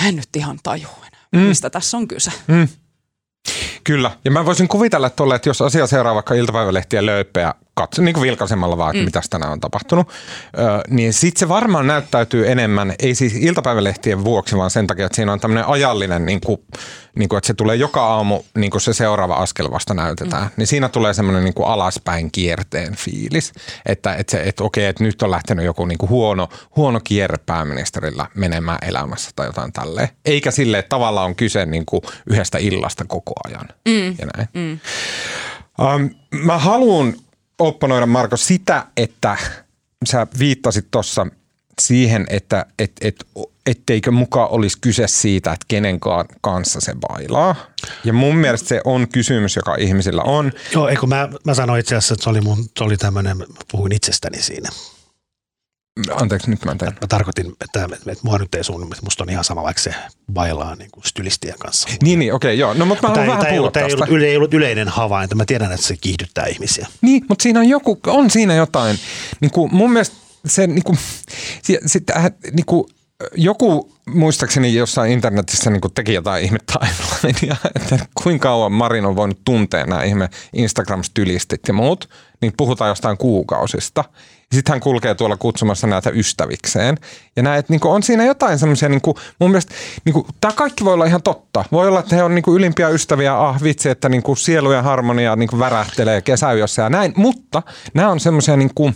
mä en nyt ihan tajua enää, mm. mistä tässä on kyse. Mm. Kyllä, ja mä voisin kuvitella tuolle, että jos asia seuraa vaikka iltapäivälehtiä löypeä katso, niin kuin vilkaisemalla vaan, että mm. mitä tänään on tapahtunut, ö, niin sitten se varmaan näyttäytyy enemmän, ei siis iltapäivälehtien vuoksi, vaan sen takia, että siinä on tämmöinen ajallinen, niin kuin, niin kuin, että se tulee joka aamu, niin kuin se seuraava askel vasta näytetään. Mm. Niin siinä tulee semmoinen niin kuin alaspäin kierteen fiilis, että, että, se, että okei, että nyt on lähtenyt joku niin kuin huono, huono kierre pääministerillä menemään elämässä tai jotain tälleen. Eikä sille, että tavallaan on kyse niin kuin yhdestä illasta koko ajan. Mm. Ja näin. Mm. Um, mä haluan opponoida Marko sitä, että sä viittasit tuossa siihen, että et, et, etteikö mukaan olisi kyse siitä, että kenen kanssa se bailaa. Ja mun mielestä se on kysymys, joka ihmisillä on. Joo, eikö mä, mä sanoin itse asiassa, että se oli, oli tämmöinen, puhuin itsestäni siinä. Anteeksi, nyt mä en Mä tarkoitin, että, että, että mua nyt ei sun, että musta on ihan sama, vaikka se bailaa niin kuin stylistien kanssa. Niin, niin okei, okay, joo. No, mutta mä haluan vähän puhua tästä. Ei ollut, yle, ei ollut yleinen havainto. Mä tiedän, että se kiihdyttää ihmisiä. Niin, mutta siinä on joku, on siinä jotain. Niin kuin mun mielestä se niin kuin, sit, äh, niin kuin, joku muistaakseni jossain internetissä niin teki jotain ihme timelinea, että kuinka kauan Marin on voinut tuntea nämä ihme Instagram-stylistit ja muut, niin puhutaan jostain kuukausista. Sitten hän kulkee tuolla kutsumassa näitä ystävikseen. Ja näet, niin on siinä jotain semmoisia, niin mun mielestä, niin kuin, tämä kaikki voi olla ihan totta. Voi olla, että he on niin kuin ylimpiä ystäviä, ah vitsi, että niin kuin sielujen harmonia niin kuin värähtelee kesäyössä ja näin. Mutta nämä on semmoisia niin kuin,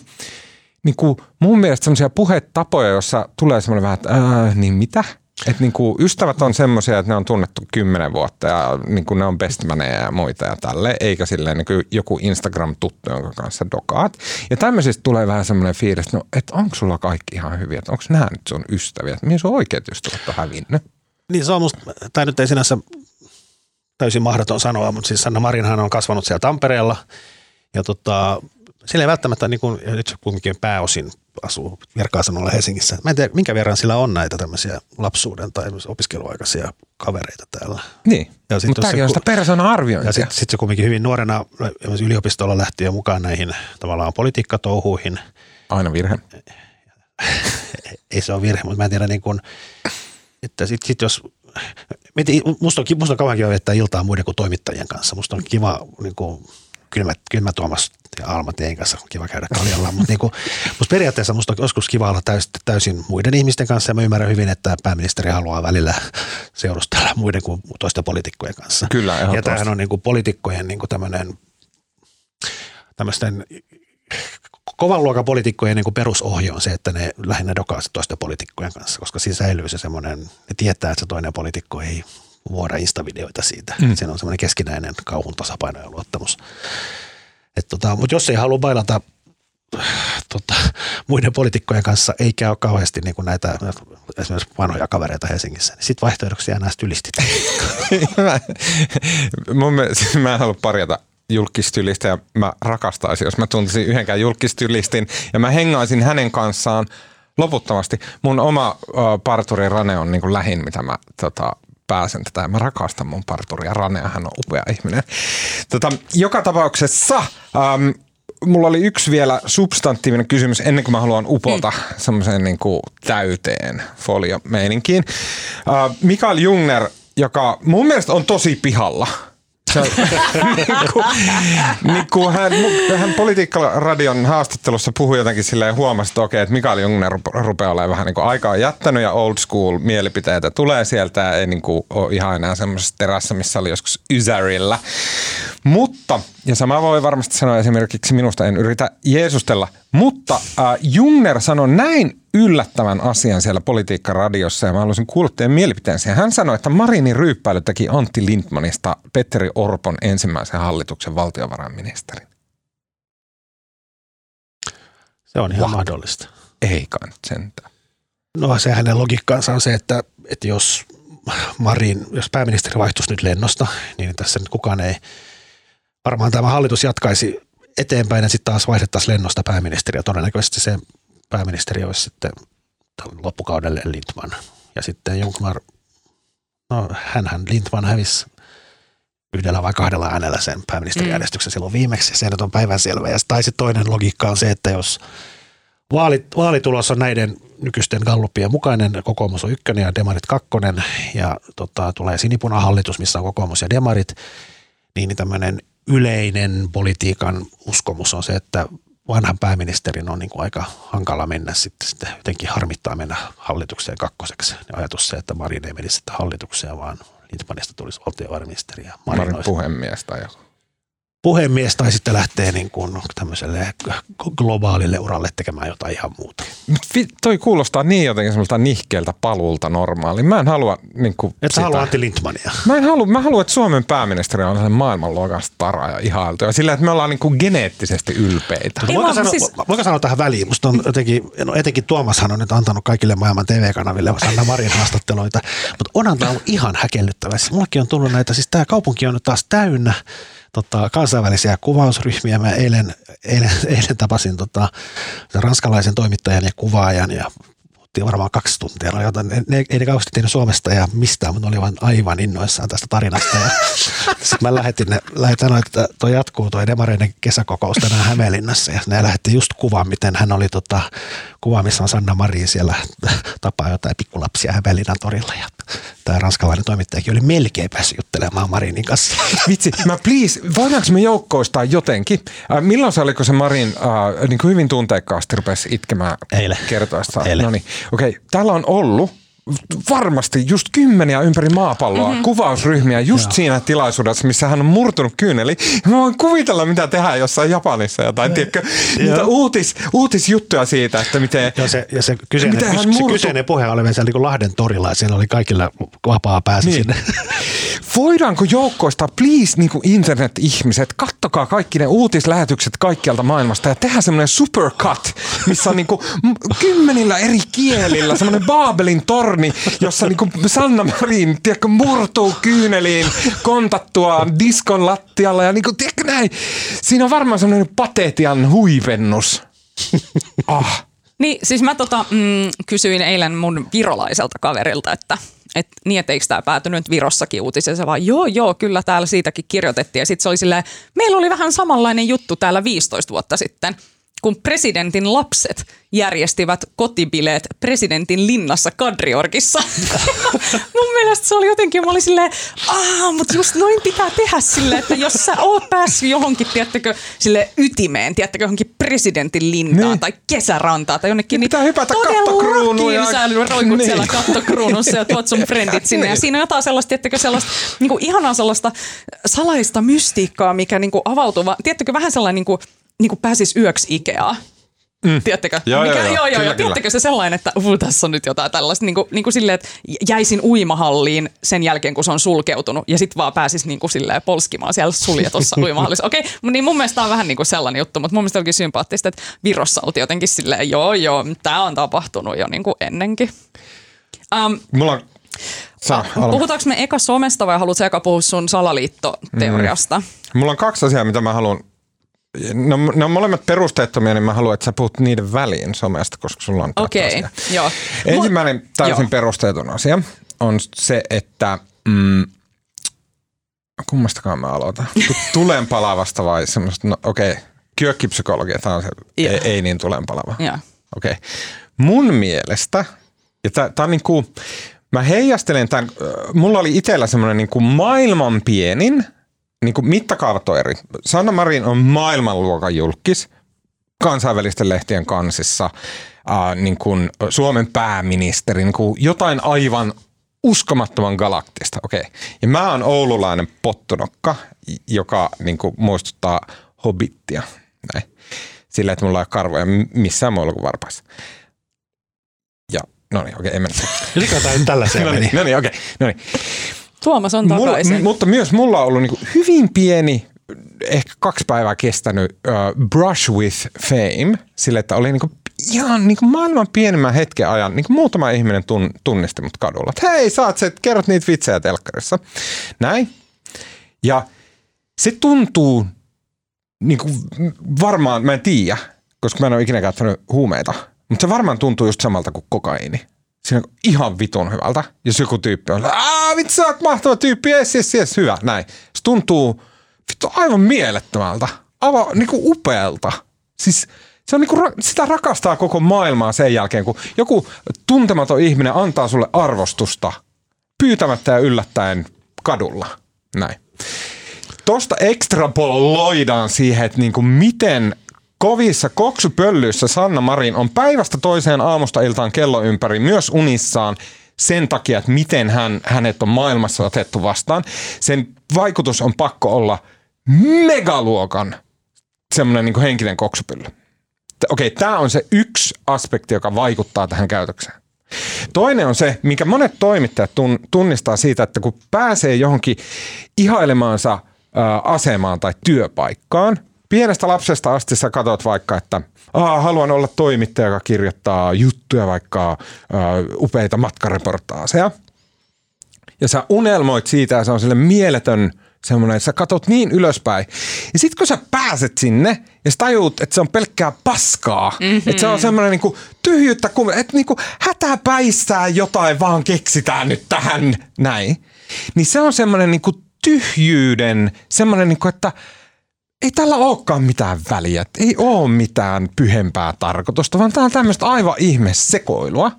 niin kuin, mun mielestä semmoisia puhetapoja, jossa tulee semmoinen vähän, että niin mitä? Että niinku ystävät on semmoisia, että ne on tunnettu kymmenen vuotta ja niinku ne on bestmaneja ja muita ja tälle, eikä silleen niinku joku Instagram-tuttu, jonka kanssa dokaat. Ja tämmöisistä tulee vähän semmoinen fiilis, että no, et onko sulla kaikki ihan hyviä, että onko nämä nyt sun ystäviä, että mihin sun oikeat ystävät on hävinnyt? Niin se on musta, tai nyt ei sinänsä täysin mahdoton sanoa, mutta siis Sanna Marinhan on kasvanut siellä Tampereella ja tota, sillä ei välttämättä, niin kuin, nyt se kuitenkin pääosin asuu Virkaasannolla Helsingissä. Mä en tiedä, minkä verran sillä on näitä tämmöisiä lapsuuden tai opiskeluaikaisia kavereita täällä. Niin, ja sit mutta tämäkin on sitä persona-arviointia. Ja sitten sit se kuitenkin hyvin nuorena yliopistolla lähti jo mukaan näihin tavallaan politiikkatouhuihin. Aina virhe. ei se ole virhe, mutta mä en tiedä niin kuin, että sit, sit jos Musta on, musta on kauan kiva viettää iltaa muiden kuin toimittajien kanssa. Musta on kiva niin kuin, kylmä, kylmä Tuomas ja Alma Teen kanssa on kiva käydä kaljalla, mutta niinku, musta periaatteessa musta on joskus kiva olla täys, täysin muiden ihmisten kanssa ja mä ymmärrän hyvin, että pääministeri haluaa välillä seurustella muiden kuin toisten poliitikkojen kanssa. Kyllä, Ja tämähän on niinku poliitikkojen niinku tämmöinen tämmöisten kovan luokan poliitikkojen niin perusohje on se, että ne lähinnä dokaa toisten poliitikkojen kanssa, koska siinä säilyy se semmoinen, ne tietää, että se toinen poliitikko ei vuoda instavideoita siitä. Mm. Siinä on semmoinen keskinäinen kauhun tasapaino ja luottamus. Et tota, mutta jos ei halua bailata tota, muiden poliitikkojen kanssa, eikä ole kauheasti niin kuin näitä esimerkiksi vanhoja kavereita Helsingissä, niin sitten vaihtoehdoksi jää ylistit. Mun mielestä, mä en halua parjata julkistylistä ja mä rakastaisin, jos mä tuntisin yhdenkään julkistylistin ja mä hengaisin hänen kanssaan loputtomasti. Mun oma uh, parturi Rane on niin kuin lähin, mitä mä tota, pääsen tätä. Mä rakastan mun parturia. Ranea, hän on upea ihminen. Tota, joka tapauksessa ähm, mulla oli yksi vielä substantiivinen kysymys ennen kuin mä haluan upota mm. semmoiseen niin kuin täyteen foliomeininkiin. Äh, Mikael Jungner, joka mun mielestä on tosi pihalla – se, niin kuin, hän, hän Politiikka-radion haastattelussa puhui jotenkin silleen huomasi, että okei, että Mikael Jungner rupeaa olemaan vähän niin kuin aikaa jättänyt ja old school mielipiteitä tulee sieltä ei niin kuin ole ihan enää semmoisessa terässä, missä oli joskus Ysärillä. Mutta, ja sama voi varmasti sanoa esimerkiksi minusta, en yritä Jeesustella, mutta äh, Jungner sanoi näin yllättävän asian siellä Politiikka-radiossa ja mä haluaisin kuulla teidän mielipiteen siihen. Hän sanoi, että Marinin ryyppäily teki Antti Lindmanista Petteri Orpon ensimmäisen hallituksen valtiovarainministerin. Se on ihan What? mahdollista. Ei kai sentään. No se hänen logiikkaansa on se, että, että jos Marin, jos pääministeri vaihtuisi nyt lennosta, niin tässä nyt kukaan ei, varmaan tämä hallitus jatkaisi eteenpäin ja sitten taas vaihdettaisiin lennosta pääministeriä. Todennäköisesti se pääministeri olisi sitten loppukaudelle Lindman. Ja sitten Junkmar, no hänhän Lindman hävisi yhdellä vai kahdella äänellä sen pääministeriäänestyksen mm. silloin viimeksi. Se nyt on päivänselvä. Ja tai sitten toinen logiikka on se, että jos vaalit, vaalitulos on näiden nykyisten gallupien mukainen, kokoomus on ykkönen ja demarit kakkonen ja tota, tulee sinipunahallitus, missä on kokoomus ja demarit, niin tämmöinen yleinen politiikan uskomus on se, että vanhan pääministerin on niin kuin aika hankala mennä sitten, sitten jotenkin harmittaa mennä hallitukseen kakkoseksi. Ja ajatus se, että Marin ei menisi sitten hallitukseen, vaan Lindmanista tulisi valtiovarainministeri ja Marin, Marin puhemies tai joku puhemies tai sitten lähtee niin kuin tämmöiselle globaalille uralle tekemään jotain ihan muuta. Toi kuulostaa niin jotenkin semmoista nihkeeltä paluulta normaali. Mä en halua niin kuin Et sä halua Antti Lindmania. Mä en halua, mä haluan, että Suomen pääministeri on sen maailmanluokan stara ja ihailtu. Ja sillä, että me ollaan niin kuin geneettisesti ylpeitä. Ei, voiko, sanoa, siis... voiko sanoa tähän väliin? Musta on jotenkin, no etenkin Tuomashan on nyt antanut kaikille maailman TV-kanaville Sanna Marin haastatteluita. Mutta onhan tämä ihan häkellyttävä. Siis mullakin on tullut näitä, siis tämä kaupunki on nyt taas täynnä tota, kansainvälisiä kuvausryhmiä. Mä eilen, eilen, eilen tapasin tota, ranskalaisen toimittajan ja kuvaajan ja puhuttiin varmaan kaksi tuntia. No, joten ne, ne, ei ne kauheasti tiennyt Suomesta ja mistään, mutta ne oli aivan, aivan innoissaan tästä tarinasta. Ja sitten mä lähetin, ne, lähetin sanoin, että tuo jatkuu tuo Demareiden kesäkokous tänään Hämeenlinnassa. Ja ne lähetti just kuvan, miten hän oli tota, kuva, missä on Sanna Marin siellä tapaa jotain pikkulapsia Hämeenlinnan torilla. Ja tämä ranskalainen toimittajakin oli melkein päässyt juttelemaan Marinin kanssa. Vitsi, mä please, voidaanko me joukkoistaa jotenkin? Äh, milloin se oliko se Marin äh, niin kuin hyvin tunteikkaasti rupesi itkemään Eilen. kertoessa? Eilen. No niin, okei. Täällä on ollut varmasti just kymmeniä ympäri maapalloa mm-hmm. kuvausryhmiä just Joo. siinä tilaisuudessa, missä hän on murtunut kyyneli. Mä voin kuvitella, mitä tehdään jossain Japanissa jotain, tiedätkö, niitä uutis, uutisjuttuja siitä, että miten... Ja se, ja se kyseinen, Miten hän se murtu- kyseinen puhe oli siellä niin Lahden torilla ja siellä oli kaikilla vapaa pääsy Niin. sinne. Voidaanko joukkoista, please, niin kuin internet-ihmiset, kattokaa kaikki ne uutislähetykset kaikkialta maailmasta ja tehdä semmoinen supercut, missä on niin kuin kymmenillä eri kielillä semmoinen Baabelin torni, jossa niin kuin Sanna Marin, tiedätkö, murtuu kyyneliin kontattua diskon lattialla ja niin kuin, tiedätkö näin. Siinä on varmaan semmoinen patetian huivennus. Ah. Niin, siis mä tota, mm, kysyin eilen mun virolaiselta kaverilta, että et, niin, että eikö tämä päätynyt Virossakin uutisessa, vaan joo, joo, kyllä täällä siitäkin kirjoitettiin. Ja sitten se oli silleen, meillä oli vähän samanlainen juttu täällä 15 vuotta sitten, kun presidentin lapset järjestivät kotibileet presidentin linnassa Kadriorgissa. Mun mielestä se oli jotenkin, mä olin silleen, aah, mutta just noin pitää tehdä silleen, että jos sä oot päässyt johonkin, tiedättekö, sille ytimeen, tiedättekö, johonkin presidentin lintaan Niin. tai kesärantaan tai jonnekin, Pitää hypätä kattokruunuun ja- sä roikut Niin. siellä kattokruunussa ja tuot sun frendit sinne. Ja Niin. siinä on jotain sellaista, tiedättekö, sellaista niin kuin ihanaa sellaista salaista mystiikkaa, mikä niin kuin avautuu. Tiedättekö, vähän sellainen niin kuin, niin kuin pääsisi yöksi Ikeaa. Mm. Tiedättekö? Joo, Mikä, joo. joo, joo, Kyllä, joo. Tiedättekö se sellainen, että uh, tässä on nyt jotain tällaista, niin kuin, niin kuin silleen, että jäisin uimahalliin sen jälkeen, kun se on sulkeutunut, ja sitten vaan pääsis niin kuin silleen polskimaan siellä suljetussa uimahallissa. Okei, okay, niin mun mielestä on vähän niin kuin sellainen juttu, mutta mun mielestä olikin sympaattista, että Virossa oltiin jotenkin silleen, joo, joo, tämä on tapahtunut jo niin kuin ennenkin. Um, Mulla on... Alma. Puhutaanko me eka somesta vai haluatko eka puhua sun salaliittoteoriasta? Mm. Mulla on kaksi asiaa, mitä mä haluan. No, ne on molemmat perusteettomia, niin mä haluan, että sä puhut niiden väliin somesta, koska sulla on Okei, okay. joo. Ensimmäinen täysin Joo. perusteeton asia on se, että mm, kummastakaan mä aloitan? Tulen palavasta vai semmoista, no okei, okay. kyökkipsykologia, tämä on se, Joo. ei, ei niin tulen palava. Joo. Okei. Okay. Mun mielestä, ja tää on niinku, mä heijastelen tämän, mulla oli itsellä semmoinen niinku maailman pienin, niinku mittakaavat on eri. Sanna Marin on maailmanluokan julkis kansainvälisten lehtien kansissa, äh, niin kuin Suomen pääministeri, niin kuin jotain aivan uskomattoman galaktista. Okei. Okay. Ja mä oon oululainen pottunokka, joka niin kuin muistuttaa hobittia. Näin. Sillä, että mulla ei ole karvoja missään muualla kuin varpaissa. Ja no niin, okei, okay, en mennä. Mikä tämä nyt tällaiseen no meni? niin, no niin, okei. Okay, no niin. Tuomas on Mulla, takaisin. m- mutta myös mulla on ollut niinku hyvin pieni, ehkä kaksi päivää kestänyt uh, brush with fame, sille että oli niinku ihan niinku maailman pienimmän hetken ajan, niinku muutama ihminen tun, tunnisti mut kadulla. Että hei, saat se, kerrot niitä vitsejä telkkarissa. Näin. Ja se tuntuu, niinku, varmaan, mä en tiedä, koska mä en ole ikinä käyttänyt huumeita, mutta se varmaan tuntuu just samalta kuin kokaiini. Siinä on ihan vitun hyvältä. Jos joku tyyppi on, aah vitsi sä oot mahtava tyyppi, yes, yes, yes, hyvä, näin. Se tuntuu vittu aivan mielettömältä, aivan niinku upealta. Siis se on niinku, sitä rakastaa koko maailmaa sen jälkeen, kun joku tuntematon ihminen antaa sulle arvostusta pyytämättä ja yllättäen kadulla. Näin. Tosta ekstrapoloidaan siihen, että niinku miten kovissa koksupöllyissä Sanna Marin on päivästä toiseen aamusta iltaan kello ympäri myös unissaan sen takia, että miten hän, hänet on maailmassa otettu vastaan. Sen vaikutus on pakko olla megaluokan semmoinen niin henkinen koksupylly. Okei, tämä on se yksi aspekti, joka vaikuttaa tähän käytökseen. Toinen on se, mikä monet toimittajat tun, tunnistaa siitä, että kun pääsee johonkin ihailemaansa asemaan tai työpaikkaan, pienestä lapsesta asti sä katsot vaikka, että Aa, haluan olla toimittaja, joka kirjoittaa juttuja, vaikka ää, upeita matkareportaaseja. Ja sä unelmoit siitä ja se on sille mieletön semmoinen, sä katot niin ylöspäin. Ja sit kun sä pääset sinne ja sä tajuut, että se on pelkkää paskaa, mm-hmm. että se on semmoinen niinku tyhjyyttä, että niinku hätäpäissään jotain vaan keksitään nyt tähän näin. Niin se on semmoinen niinku tyhjyyden, semmoinen niinku, että ei tällä olekaan mitään väliä, ei ole mitään pyhempää tarkoitusta, vaan tämä on tämmöistä aivan ihme sekoilua.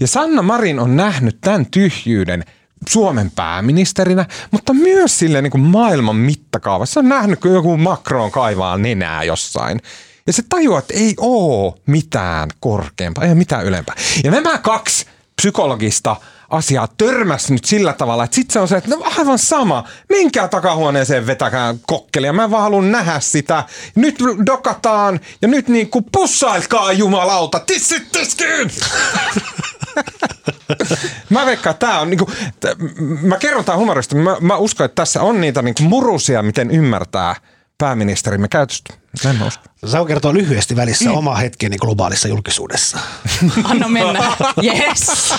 Ja Sanna Marin on nähnyt tämän tyhjyyden – Suomen pääministerinä, mutta myös sille niin kuin maailman mittakaavassa. on nähnyt, kun joku Macron kaivaa nenää jossain. Ja se tajuaa, että ei ole mitään korkeampaa, ei mitään ylempää. Ja nämä kaksi psykologista asiaa törmäs nyt sillä tavalla, että sitten se on se, että no aivan sama, menkää takahuoneeseen vetäkää kokkelia, mä vaan haluan nähdä sitä. Nyt dokataan ja nyt niin kuin pussailkaa jumalauta, tissit tiskiin! mä veikkaan, tää on niinku, t- mä kerron tää humorista, mä, mä uskon, että tässä on niitä niinku murusia, miten ymmärtää pääministerimme käytöstä. Mä en usko. Saa kertoa lyhyesti välissä mm. oma hetkeni globaalissa julkisuudessa. Anna mennä. Yes.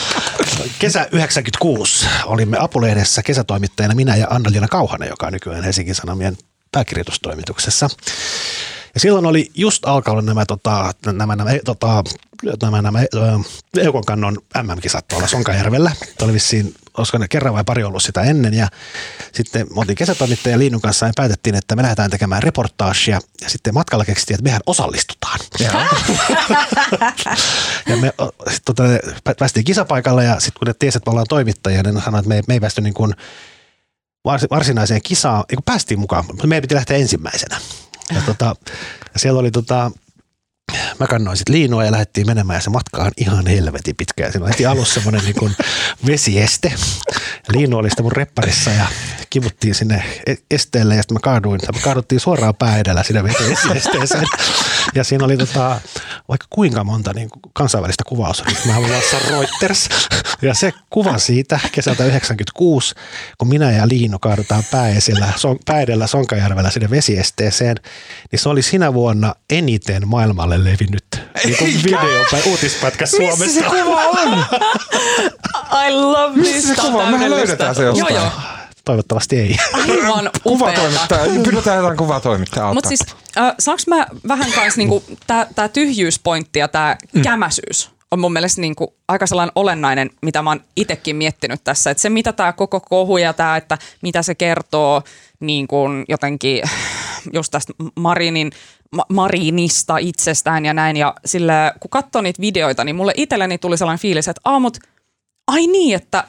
Kesä 96 olimme Apulehdessä kesätoimittajana minä ja Anna-Liina Kauhanen, joka on nykyään Helsingin Sanomien pääkirjoitustoimituksessa. Ja silloin oli just alkanut nämä, tota, nämä, nämä, tota, nämä, nämä Eukon kannon MM-kisat tuolla Sonkajärvellä. Tämä oli vissiin, olisiko ne kerran vai pari ollut sitä ennen. Ja sitten me oltiin kesätoimittaja Liinun kanssa ja päätettiin, että me lähdetään tekemään reportaasia. Ja sitten matkalla keksittiin, että mehän osallistutaan. ja me sit, tota, päästiin kisapaikalle ja sitten kun ne tiesi, että me ollaan toimittajia, niin ne sanoivat, että me, me ei päästy niin kuin varsinaiseen kisaan, kun päästiin mukaan, mutta meidän piti lähteä ensimmäisenä. Ja, tota, ja siellä oli tota, mä kannoin sitten liinua ja lähdettiin menemään ja se matka on ihan helvetin pitkä. Siinä oli alussa semmoinen niin vesieste. Liinu oli sitten mun repparissa ja kivuttiin sinne e- esteelle ja sitten mä kaaduin. Me kaaduttiin suoraan pää edellä sinne vesiesteeseen. Ja siinä oli tota, vaikka kuinka monta niin kansainvälistä Mä haluan Reuters. Ja se kuva siitä kesältä 96, kun minä ja Liino kaadutaan pää, esillä, son, pää edellä Sonkajärvellä sinne vesiesteeseen, niin se oli sinä vuonna eniten maailmalle levinnyt niin video tai uutispätkä Suomessa. Missä se kuva on? I love this. Missä se kuva on? Mehän löydetään se jostain. Joo, joo. Toivottavasti ei. Aivan Kuvatoimittaja. Pyydetään jotain kuvatoimittajaa Mutta siis, äh, saanko mä vähän kanssa niinku, tää, tyhjyyspointti ja tää mm. kämäsyys on mun mielestä niinku aika sellainen olennainen, mitä mä oon itekin miettinyt tässä. Että se, mitä tämä koko kohu ja tämä, että mitä se kertoo niin kuin jotenkin just tästä Marinin Ma- Marinista itsestään ja näin. Ja sille, kun katsoo niitä videoita, niin mulle itselleni tuli sellainen fiilis, että aamut, ai niin, että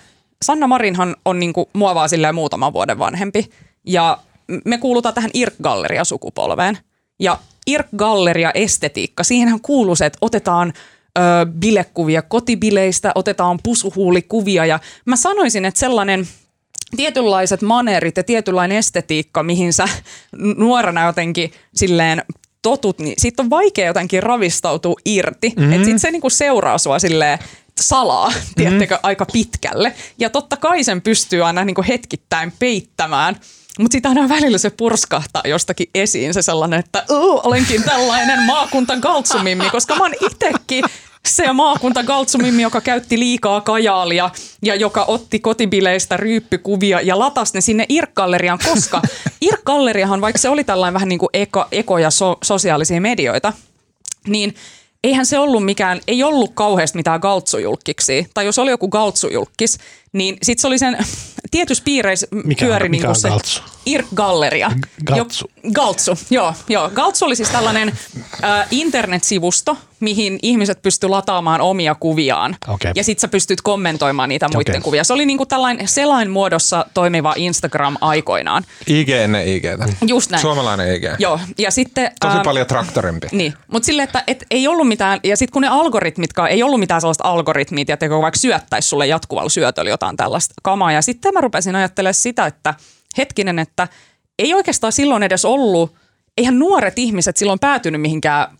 Sanna Marinhan on niinku muovaa silleen muutaman vuoden vanhempi. Ja me kuulutaan tähän IRK-galleria-sukupolveen. Ja IRK-galleria-estetiikka, siihenhän kuuluu se, että otetaan ö, bilekuvia kotibileistä, otetaan pusuhuulikuvia. Ja mä sanoisin, että sellainen tietynlaiset maneerit ja tietynlainen estetiikka, mihin sä nuorena jotenkin silleen totut, niin siitä on vaikea jotenkin ravistautua irti. Mm-hmm. Että sit se niinku seuraa sua silleen salaa, mm-hmm. tiedättekö, aika pitkälle. Ja totta kai sen pystyy aina niinku hetkittäin peittämään. Mutta sitä aina välillä se purskahtaa jostakin esiin se sellainen, että olenkin tällainen maakunta galtsumimmi, koska mä oon itekin se maakunta Galtsumimmi, joka käytti liikaa kajaalia ja joka otti kotibileistä ryyppykuvia ja latasi ne sinne Irk-galleriaan, koska Irk-galleriahan, vaikka se oli tällainen vähän niin kuin eko, eko ja so, sosiaalisia medioita, niin eihän se ollut mikään, ei ollut kauheasti mitään galtsujulkkiksi. Tai jos oli joku galtsujulkkis, niin sitten se oli sen tietyissä piireissä mikä pyöri mikä niin se galtsu? Irk-galleria. Galtsu. Jo, galtsu, joo, joo. Galtsu oli siis tällainen äh, internetsivusto, mihin ihmiset pysty lataamaan omia kuviaan. Okay. Ja sitten sä pystyt kommentoimaan niitä muiden okay. kuvia. Se oli niinku tällainen selain muodossa toimiva Instagram aikoinaan. IG ennen IG. Just näin. Suomalainen IG. Joo. Ja sitten, Tosi ähm, paljon traktorimpi. Niin, mutta silleen, että et ei ollut mitään, ja sitten kun ne algoritmitkaan, ei ollut mitään sellaista algoritmit, että vaikka syöttäisi sulle jatkuvalla syötöllä jotain tällaista kamaa. Ja sitten mä rupesin ajattelemaan sitä, että hetkinen, että ei oikeastaan silloin edes ollut, eihän nuoret ihmiset silloin päätynyt mihinkään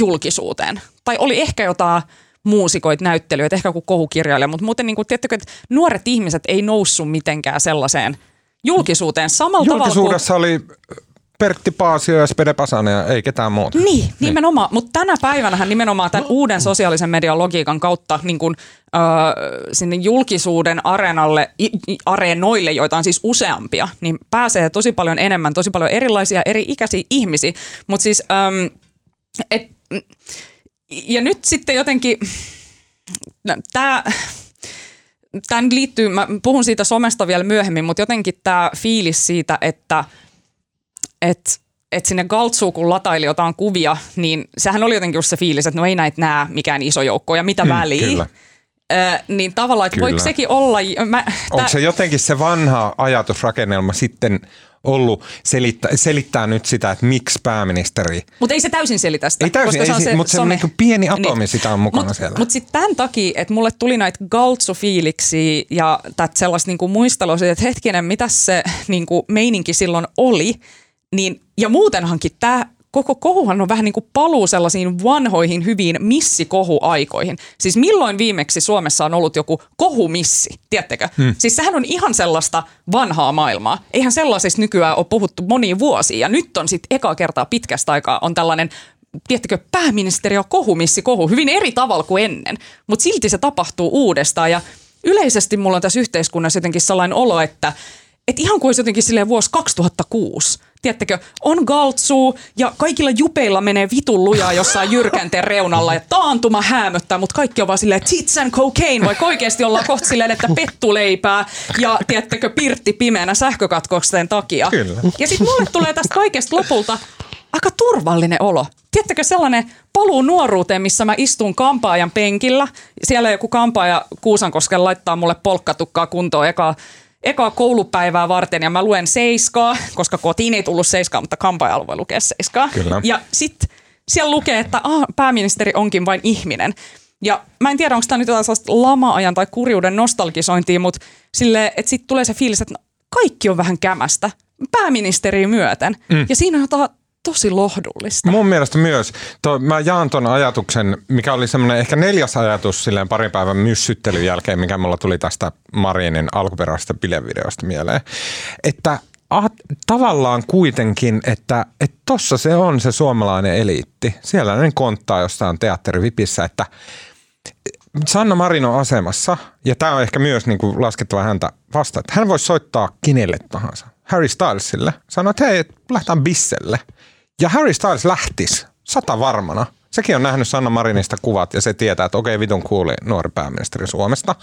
julkisuuteen. Tai oli ehkä jotain muusikoita, näyttelijöitä, ehkä joku kohukirjailija, mutta muuten niin kuin, tiedättekö, että nuoret ihmiset ei noussut mitenkään sellaiseen julkisuuteen samalla Julkisuudessa tavalla kuin... oli Pertti Paasio ja Spede Pasanen ja ei ketään muuta. Niin, nimenomaan. Mutta tänä päivänä nimenomaan tämän uuden sosiaalisen median logiikan kautta niin kun, äh, sinne julkisuuden areenalle, i, i, areenoille, joita on siis useampia, niin pääsee tosi paljon enemmän, tosi paljon erilaisia eri ikäisiä ihmisiä. Mutta siis, ähm, et, ja nyt sitten jotenkin, tämä tämä liittyy, mä puhun siitä somesta vielä myöhemmin, mutta jotenkin tämä fiilis siitä, että että et sinne Galtsuun, kun lataili jotain kuvia, niin sehän oli jotenkin just se fiilis, että no ei näitä näe mikään iso joukko ja mitä hmm, väliä. Kyllä. Ö, niin tavallaan, että voiko sekin olla... Mä, Onko se jotenkin se vanha ajatusrakennelma sitten ollut selittää, selittää nyt sitä, että miksi pääministeri... Mutta ei se täysin selitä sitä. Ei täysin, ei, se, se, mutta se on niin pieni atomi niin. sitä on mukana mut, siellä. Mutta sitten tämän takia, että mulle tuli näitä galtsu-fiiliksiä ja sellaista niinku muistelua, että hetkinen, mitä se niinku meininki silloin oli, niin, ja muutenhankin tämä koko kohuhan on vähän niin kuin paluu sellaisiin vanhoihin hyviin missikohuaikoihin. Siis milloin viimeksi Suomessa on ollut joku kohumissi, tiedättekö? Hmm. Siis sehän on ihan sellaista vanhaa maailmaa. Eihän sellaisesta nykyään ole puhuttu moniin vuosiin. Ja nyt on sitten eka kertaa pitkästä aikaa on tällainen tiedättekö, pääministeri on kohumissi kohu hyvin eri tavalla kuin ennen, mutta silti se tapahtuu uudestaan ja yleisesti mulla on tässä yhteiskunnassa jotenkin sellainen olo, että et ihan kuin olisi jotenkin silleen vuosi 2006 tiedättekö, on galtsu ja kaikilla jupeilla menee vitun lujaa jossain jyrkänteen reunalla ja taantuma häämöttää, mutta kaikki on vaan silleen tits and cocaine, vaikka oikeasti ollaan kohta silleen, että pettuleipää ja tiedättekö, pirtti pimeänä sähkökatkoksen takia. Kyllä. Ja sitten mulle tulee tästä kaikesta lopulta aika turvallinen olo. Tiedättekö sellainen paluu nuoruuteen, missä mä istun kampaajan penkillä. Siellä joku kampaaja Kuusankosken laittaa mulle polkkatukkaa kuntoon eka ekaa koulupäivää varten ja mä luen seiskaa, koska kotiin ei tullut seiskaa, mutta kampaajalla voi lukea seiskaa. Kyllä. Ja sitten siellä lukee, että ah, pääministeri onkin vain ihminen. Ja mä en tiedä, onko tämä nyt jotain sellaista lama-ajan tai kurjuuden nostalgisointia, mutta sille, että sitten tulee se fiilis, että no, kaikki on vähän kämästä, pääministeri myöten. Mm. Ja siinä on jotain tosi lohdullista. Mun mielestä myös. To, mä jaan ton ajatuksen, mikä oli semmoinen ehkä neljäs ajatus silleen parin päivän myssyttelyn jälkeen, mikä mulla tuli tästä Marinin alkuperäisestä bilevideosta mieleen. Että ah, tavallaan kuitenkin, että että tossa se on se suomalainen eliitti. Siellä ne konttaa jostain teatterivipissä, että Sanna Marin on asemassa, ja tämä on ehkä myös niin laskettava häntä vastaan, että hän voisi soittaa kenelle tahansa. Harry Stylesille, sanoa, että hei, lähdetään bisselle – ja Harry Styles lähtis sata varmana. Sekin on nähnyt Sanna Marinista kuvat ja se tietää, että okei, vitun kuuli nuori pääministeri Suomesta.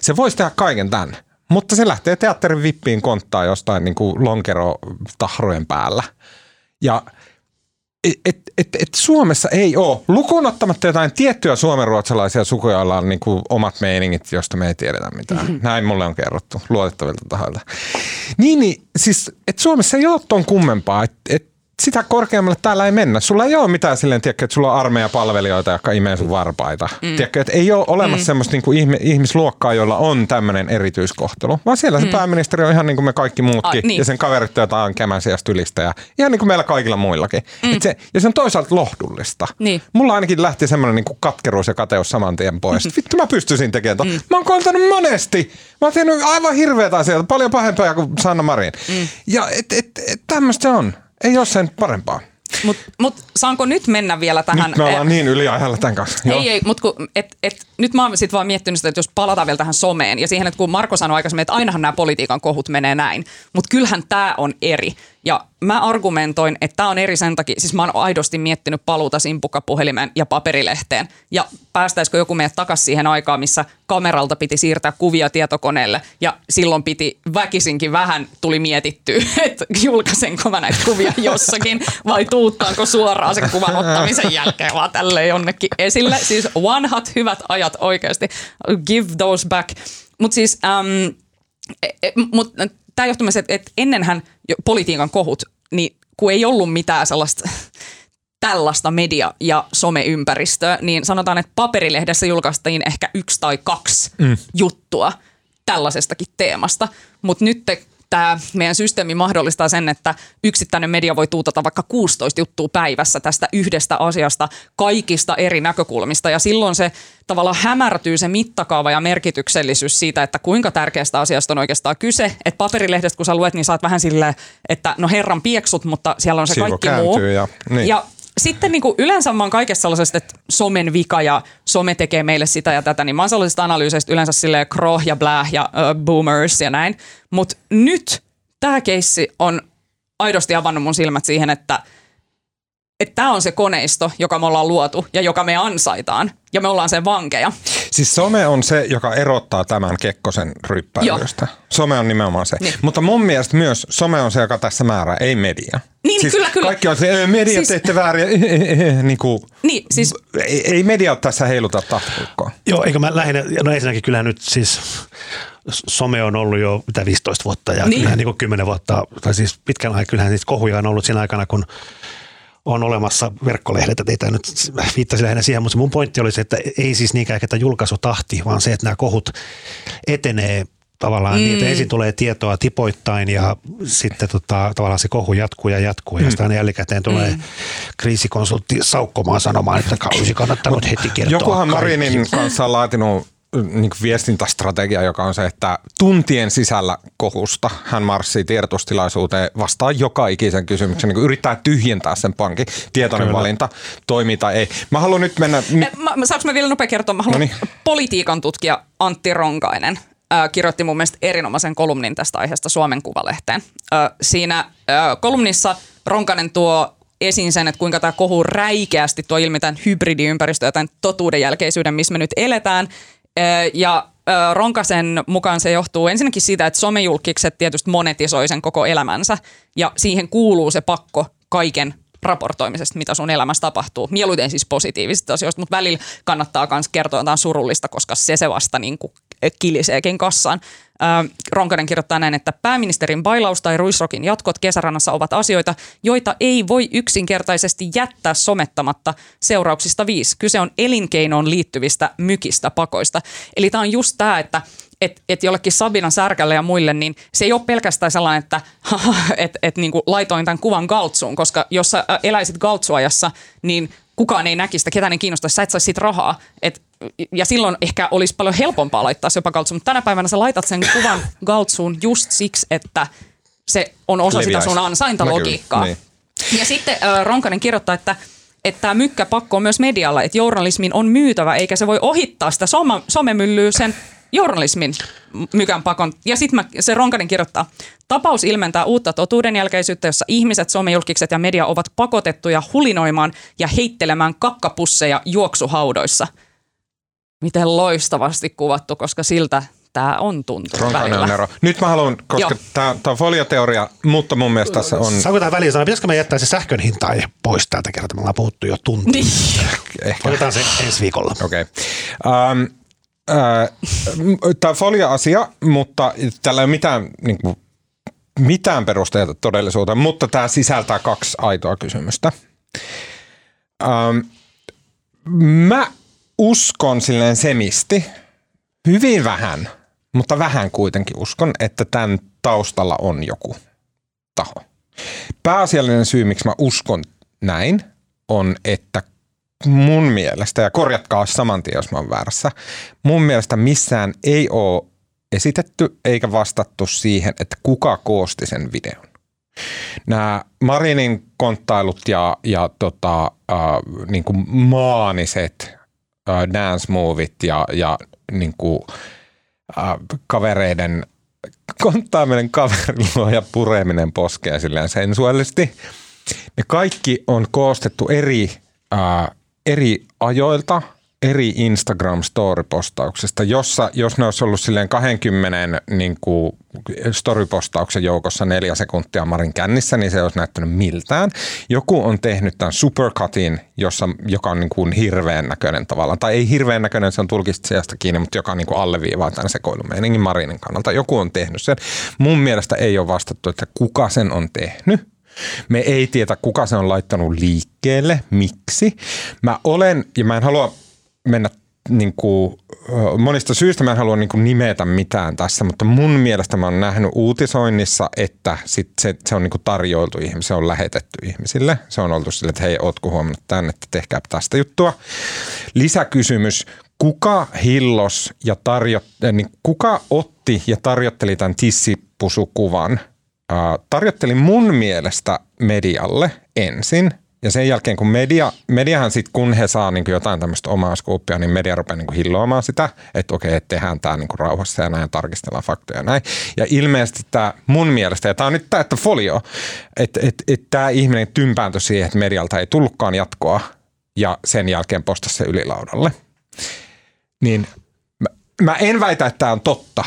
Se voisi tehdä kaiken tämän, mutta se lähtee teatterin vippiin konttaa jostain niin kuin lonkerotahrojen päällä. Ja et, et, et, et Suomessa ei ole, lukuun ottamatta jotain tiettyjä suomenruotsalaisia sukuja, joilla on niin kuin omat meiningit, josta me ei tiedetä mitään. Mm-hmm. Näin mulle on kerrottu luotettavilta tahoilta. Niin, niin siis, että Suomessa ei ole ton kummempaa. Että et sitä korkeammalle täällä ei mennä. Sulla ei ole mitään silleen, tiedätkö, että sulla on armeijapalvelijoita, jotka imee sun varpaita. Mm. Tiedätkö, että ei ole olemassa mm. semmoista niin kuin ihmisluokkaa, jolla on tämmöinen erityiskohtelu. Vaan siellä mm. se pääministeri on ihan niin kuin me kaikki muutkin. A, niin. Ja sen kaverit, joita on kämänsiästä ylistä. Ja ihan niin kuin meillä kaikilla muillakin. Mm. Et se, ja se on toisaalta lohdullista. Niin. Mulla ainakin lähti semmoinen niin kuin katkeruus ja kateus saman tien pois. Mm. Vittu mä pystyisin tekemään mm. Mä oon koultanut monesti. Mä oon tehnyt aivan hirveätä asioita, paljon pahempaa kuin Sanna Marin. Mm. Ja et, et, et, tämmöistä se on. Ei ole sen parempaa. Mutta mut, saanko nyt mennä vielä tähän? Nyt me ollaan niin yliajalla tämän kanssa. Ei, Joo. ei, mutta et, et, nyt mä oon sitten vaan miettinyt sitä, että jos palataan vielä tähän someen ja siihen, että kun Marko sanoi aikaisemmin, että ainahan nämä politiikan kohut menee näin, mutta kyllähän tämä on eri. Ja mä argumentoin, että tämä on eri sen takia, siis mä oon aidosti miettinyt paluuta simpukkapuhelimen ja paperilehteen. Ja päästäisikö joku meidät takaisin siihen aikaan, missä kameralta piti siirtää kuvia tietokoneelle ja silloin piti väkisinkin vähän tuli mietittyä, että julkaisenko mä näitä kuvia jossakin vai tuuttaanko suoraan sen kuvan ottamisen jälkeen vaan tälle jonnekin esille. Siis vanhat hyvät ajat oikeasti. Give those back. Mutta siis, ähm, mut, tämä johtuu myös, että, että ennenhän politiikan kohut, niin kun ei ollut mitään sellaista tällaista media- ja someympäristöä, niin sanotaan, että paperilehdessä julkaistiin ehkä yksi tai kaksi mm. juttua tällaisestakin teemasta. Mutta nyt tämä meidän systeemi mahdollistaa sen, että yksittäinen media voi tuutata vaikka 16 juttua päivässä tästä yhdestä asiasta kaikista eri näkökulmista. Ja silloin se tavallaan hämärtyy se mittakaava ja merkityksellisyys siitä, että kuinka tärkeästä asiasta on oikeastaan kyse. Että paperilehdestä kun sä luet, niin saat vähän silleen, että no herran pieksut, mutta siellä on se Sivu kaikki muu. ja- niin. ja sitten niin kuin yleensä mä oon kaikessa sellaisesta, että somen vika ja some tekee meille sitä ja tätä, niin mä oon sellaisista analyyseistä yleensä silleen kroh ja bläh ja uh, boomers ja näin. Mutta nyt tämä keissi on aidosti avannut mun silmät siihen, että että tämä on se koneisto, joka me ollaan luotu ja joka me ansaitaan. Ja me ollaan sen vankeja. Siis some on se, joka erottaa tämän Kekkosen ryppäilystä. Some on nimenomaan se. Niin. Mutta mun mielestä myös some on se, joka tässä määrää, ei media. Niin, siis kyllä, kyllä. Kaikki on se, "Ö, media Siis- teette väärin. niin kuin, Niin, siis ei, ei media tässä heiluta tahtiukkoa. Joo, eikö mä lähinnä, no ensinnäkin kyllä nyt siis some on ollut jo mitä 15 vuotta ja Niin. niin. kyllähän niin kuin 10 vuotta, tai siis pitkän aikaa, kyllähän niitä kohuja on ollut siinä aikana, kun on olemassa verkkolehdet, että ei tämä nyt viittasi lähinnä siihen, mutta mun pointti oli se, että ei siis niinkään ehkä tämä julkaisutahti, vaan se, että nämä kohut etenee tavallaan mm. niin, että ensin tulee tietoa tipoittain ja sitten tota, tavallaan se kohu jatkuu ja jatkuu ja sitten aina jälkikäteen tulee mm. kriisikonsultti saukkomaan sanomaan, että olisi kannattanut heti kertoa Jokuhan. Marinin kanssa on laatinut niin viestintästrategia, joka on se, että tuntien sisällä kohusta hän marssii tiedotustilaisuuteen, vastaa joka ikisen kysymyksen, niin yrittää tyhjentää sen pankin. Tietoinen Kyllä. valinta, toimii tai ei. Mä haluan nyt mennä... Eh, Mä, mä- saanko mä vielä nopea kertoa? Mä haluan Noniin. politiikan tutkija Antti Ronkainen ää, kirjoitti mun mielestä erinomaisen kolumnin tästä aiheesta Suomen Kuvalehteen. Ää, siinä ää, kolumnissa Ronkainen tuo esiin sen, että kuinka tämä kohu räikeästi tuo ilmi tämän hybridiympäristö ja tämän totuudenjälkeisyyden, missä me nyt eletään. Ja Ronkasen mukaan se johtuu ensinnäkin siitä, että somejulkikset tietysti monetisoi sen koko elämänsä. Ja siihen kuuluu se pakko kaiken raportoimisesta, mitä sun elämässä tapahtuu. Mieluiten siis positiivisista asioista, mutta välillä kannattaa myös kertoa jotain surullista, koska se se vasta niin kuin kiliseekin kassaan. Ää, Ronkanen kirjoittaa näin, että pääministerin bailaus tai ruisrokin jatkot kesärannassa ovat asioita, joita ei voi yksinkertaisesti jättää somettamatta seurauksista viisi. Kyse on elinkeinoon liittyvistä mykistä pakoista. Eli tämä on just tämä, että että et jollekin Sabina Särkälle ja muille, niin se ei ole pelkästään sellainen, että et, et niinku laitoin tämän kuvan Galtsuun, koska jos sä eläisit Galtsuajassa, niin kukaan ei näkisi sitä, ketään ei kiinnostaisi, sä et saisi siitä rahaa. Et, ja silloin ehkä olisi paljon helpompaa laittaa se jopa Galtsuun, mutta tänä päivänä sä laitat sen kuvan Galtsuun just siksi, että se on osa Leviäisi. sitä sun ansaintalogiikkaa. Näkyy, Ja sitten äh, Ronkanen kirjoittaa, että että tämä mykkäpakko on myös medialla, että journalismin on myytävä, eikä se voi ohittaa sitä soma, somemyllyä sen journalismin mykän pakon. Ja sitten se Ronkanen kirjoittaa, tapaus ilmentää uutta totuudenjälkeisyyttä, jossa ihmiset, somejulkikset ja media ovat pakotettuja hulinoimaan ja heittelemään kakkapusseja juoksuhaudoissa. Miten loistavasti kuvattu, koska siltä tämä on tuntunut Ronkainen välillä. on ero. Nyt mä haluan, koska tämä on folioteoria, mutta mun mielestä tässä on Saanko tähän väliin sanoa, pitäisikö me jättää se sähkön hinta aihe pois täältä kertaa? Me ollaan puhuttu jo tunti. Niin. ehkä Otetaan se ensi viikolla. Okei. Okay. Um, Tämä folia-asia, mutta tällä ei ole mitään, niin kuin, mitään perusteita todellisuuteen, mutta tämä sisältää kaksi aitoa kysymystä. Um, mä uskon silleen semisti, hyvin vähän, mutta vähän kuitenkin uskon, että tämän taustalla on joku taho. Pääasiallinen syy, miksi mä uskon näin, on, että mun mielestä, ja korjatkaa saman tien, jos mä oon väärässä, mun mielestä missään ei ole esitetty eikä vastattu siihen, että kuka koosti sen videon. Nämä Marinin konttailut ja, ja tota, äh, niin kuin maaniset äh, dance movit ja, ja niin kuin, äh, kavereiden konttaaminen kaverilla ja pureminen poskeen silleen sensuellisesti. Ne kaikki on koostettu eri, ää, eri ajoilta, eri Instagram-story-postauksesta, jossa, jos ne olisi ollut silleen 20 niin kuin story-postauksen joukossa neljä sekuntia Marin kännissä, niin se olisi näyttänyt miltään. Joku on tehnyt tämän supercutin, jossa, joka on niin kuin hirveän näköinen tavallaan, tai ei hirveän näköinen, se on tulkista sijasta kiinni, mutta joka niin kuin alleviivaa tämän sekoilumeiningin Marinin kannalta. Joku on tehnyt sen. Mun mielestä ei ole vastattu, että kuka sen on tehnyt. Me ei tiedä, kuka se on laittanut liikkeelle, miksi. Mä olen, ja mä en halua mennä niin kuin, monista syistä mä en halua niin kuin nimetä mitään tässä, mutta mun mielestä mä oon nähnyt uutisoinnissa, että sit se, se on niin kuin tarjoiltu ihmisille, se on lähetetty ihmisille. Se on oltu sille, että hei, ootko huomannut tämän, että tehkää tästä juttua. Lisäkysymys, kuka hillos ja tarjo, niin kuka otti ja tarjotteli tämän tissipusukuvan? Tarjotteli mun mielestä medialle ensin ja sen jälkeen, kun media, mediahan sitten, kun he saa niin jotain tämmöistä omaa skuuppia, niin media rupeaa niin hilloamaan sitä, että okei, että tehdään tämä niin rauhassa ja näin tarkistellaan faktoja ja näin. Ja ilmeisesti tämä mun mielestä, ja tämä on nyt täyttä folio, että et, et tämä ihminen tympääntyi siihen, että medialta ei tullutkaan jatkoa ja sen jälkeen postasi se ylilaudalle. Niin mä, mä en väitä, että tämä on totta,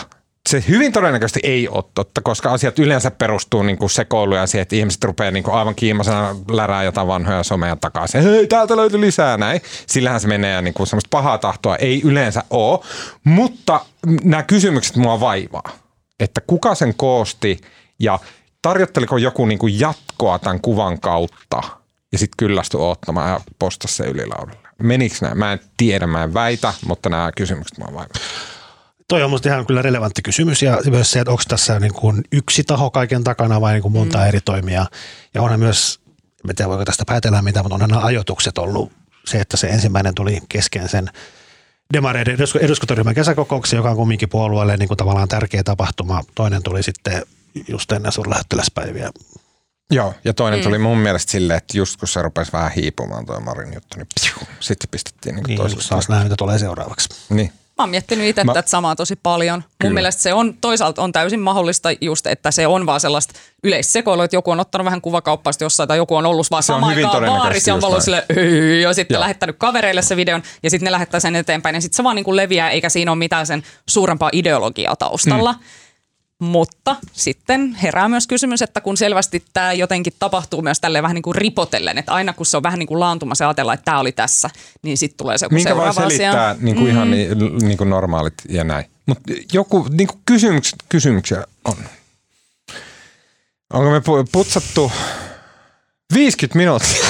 se hyvin todennäköisesti ei ole totta, koska asiat yleensä perustuu niin kuin sekoiluja siihen, että ihmiset rupeaa niin kuin aivan kiimasena lärää jotain vanhoja someja takaisin. Hei, täältä löytyy lisää näin. Sillähän se menee niin kuin semmoista pahaa tahtoa ei yleensä ole. Mutta nämä kysymykset mua vaivaa. Että kuka sen koosti ja tarjotteliko joku niin kuin jatkoa tämän kuvan kautta ja sitten kyllästyi ottamaan ja postasi se ylilaudalle. Menikö näin? Mä en tiedä, mä en väitä, mutta nämä kysymykset mua vaivaa. Toi on musta ihan kyllä relevantti kysymys ja myös se, että onko tässä niin kuin yksi taho kaiken takana vai niin kuin monta mm. eri toimijaa. Ja onhan myös, en tiedä voiko tästä päätellä mitä, mutta onhan nämä ajoitukset ollut se, että se ensimmäinen tuli kesken sen demareiden eduskuntaryhmän kesäkokouksen, joka on kumminkin puolueelle niin kuin tavallaan tärkeä tapahtuma. Toinen tuli sitten just ennen suurlähettiläspäiviä. Joo, ja toinen mm. tuli mun mielestä silleen, että just kun se rupesi vähän hiipumaan tuo Marin juttu, niin piu, sitten pistettiin niin, niin toiselle. Saas nähdä, mitä tulee seuraavaksi. Niin. Mä oon miettinyt itse Mä... tätä samaa tosi paljon. Mun Kyllä. mielestä se on toisaalta on täysin mahdollista just, että se on vaan sellaista yleissekoilua, että joku on ottanut vähän kuvakauppaista jossain tai joku on ollut vaan samaan aikaan baarissa ja on ollut sille ja sitten Joo. lähettänyt kavereille se videon ja sitten ne lähettää sen eteenpäin ja sitten se vaan niin kuin leviää eikä siinä ole mitään sen suurempaa ideologiaa taustalla. Mm. Mutta sitten herää myös kysymys, että kun selvästi tämä jotenkin tapahtuu myös tälle vähän niin kuin ripotellen, että aina kun se on vähän niin kuin laantumassa ja ajatellaan, että tämä oli tässä, niin sitten tulee se joku Minkä seuraava voi selittää asia. Niin kuin mm. ihan niin, niin kuin normaalit ja näin. Mutta joku niin kuin kysymyks, kysymyksiä on. Onko me putsattu 50 minuuttia?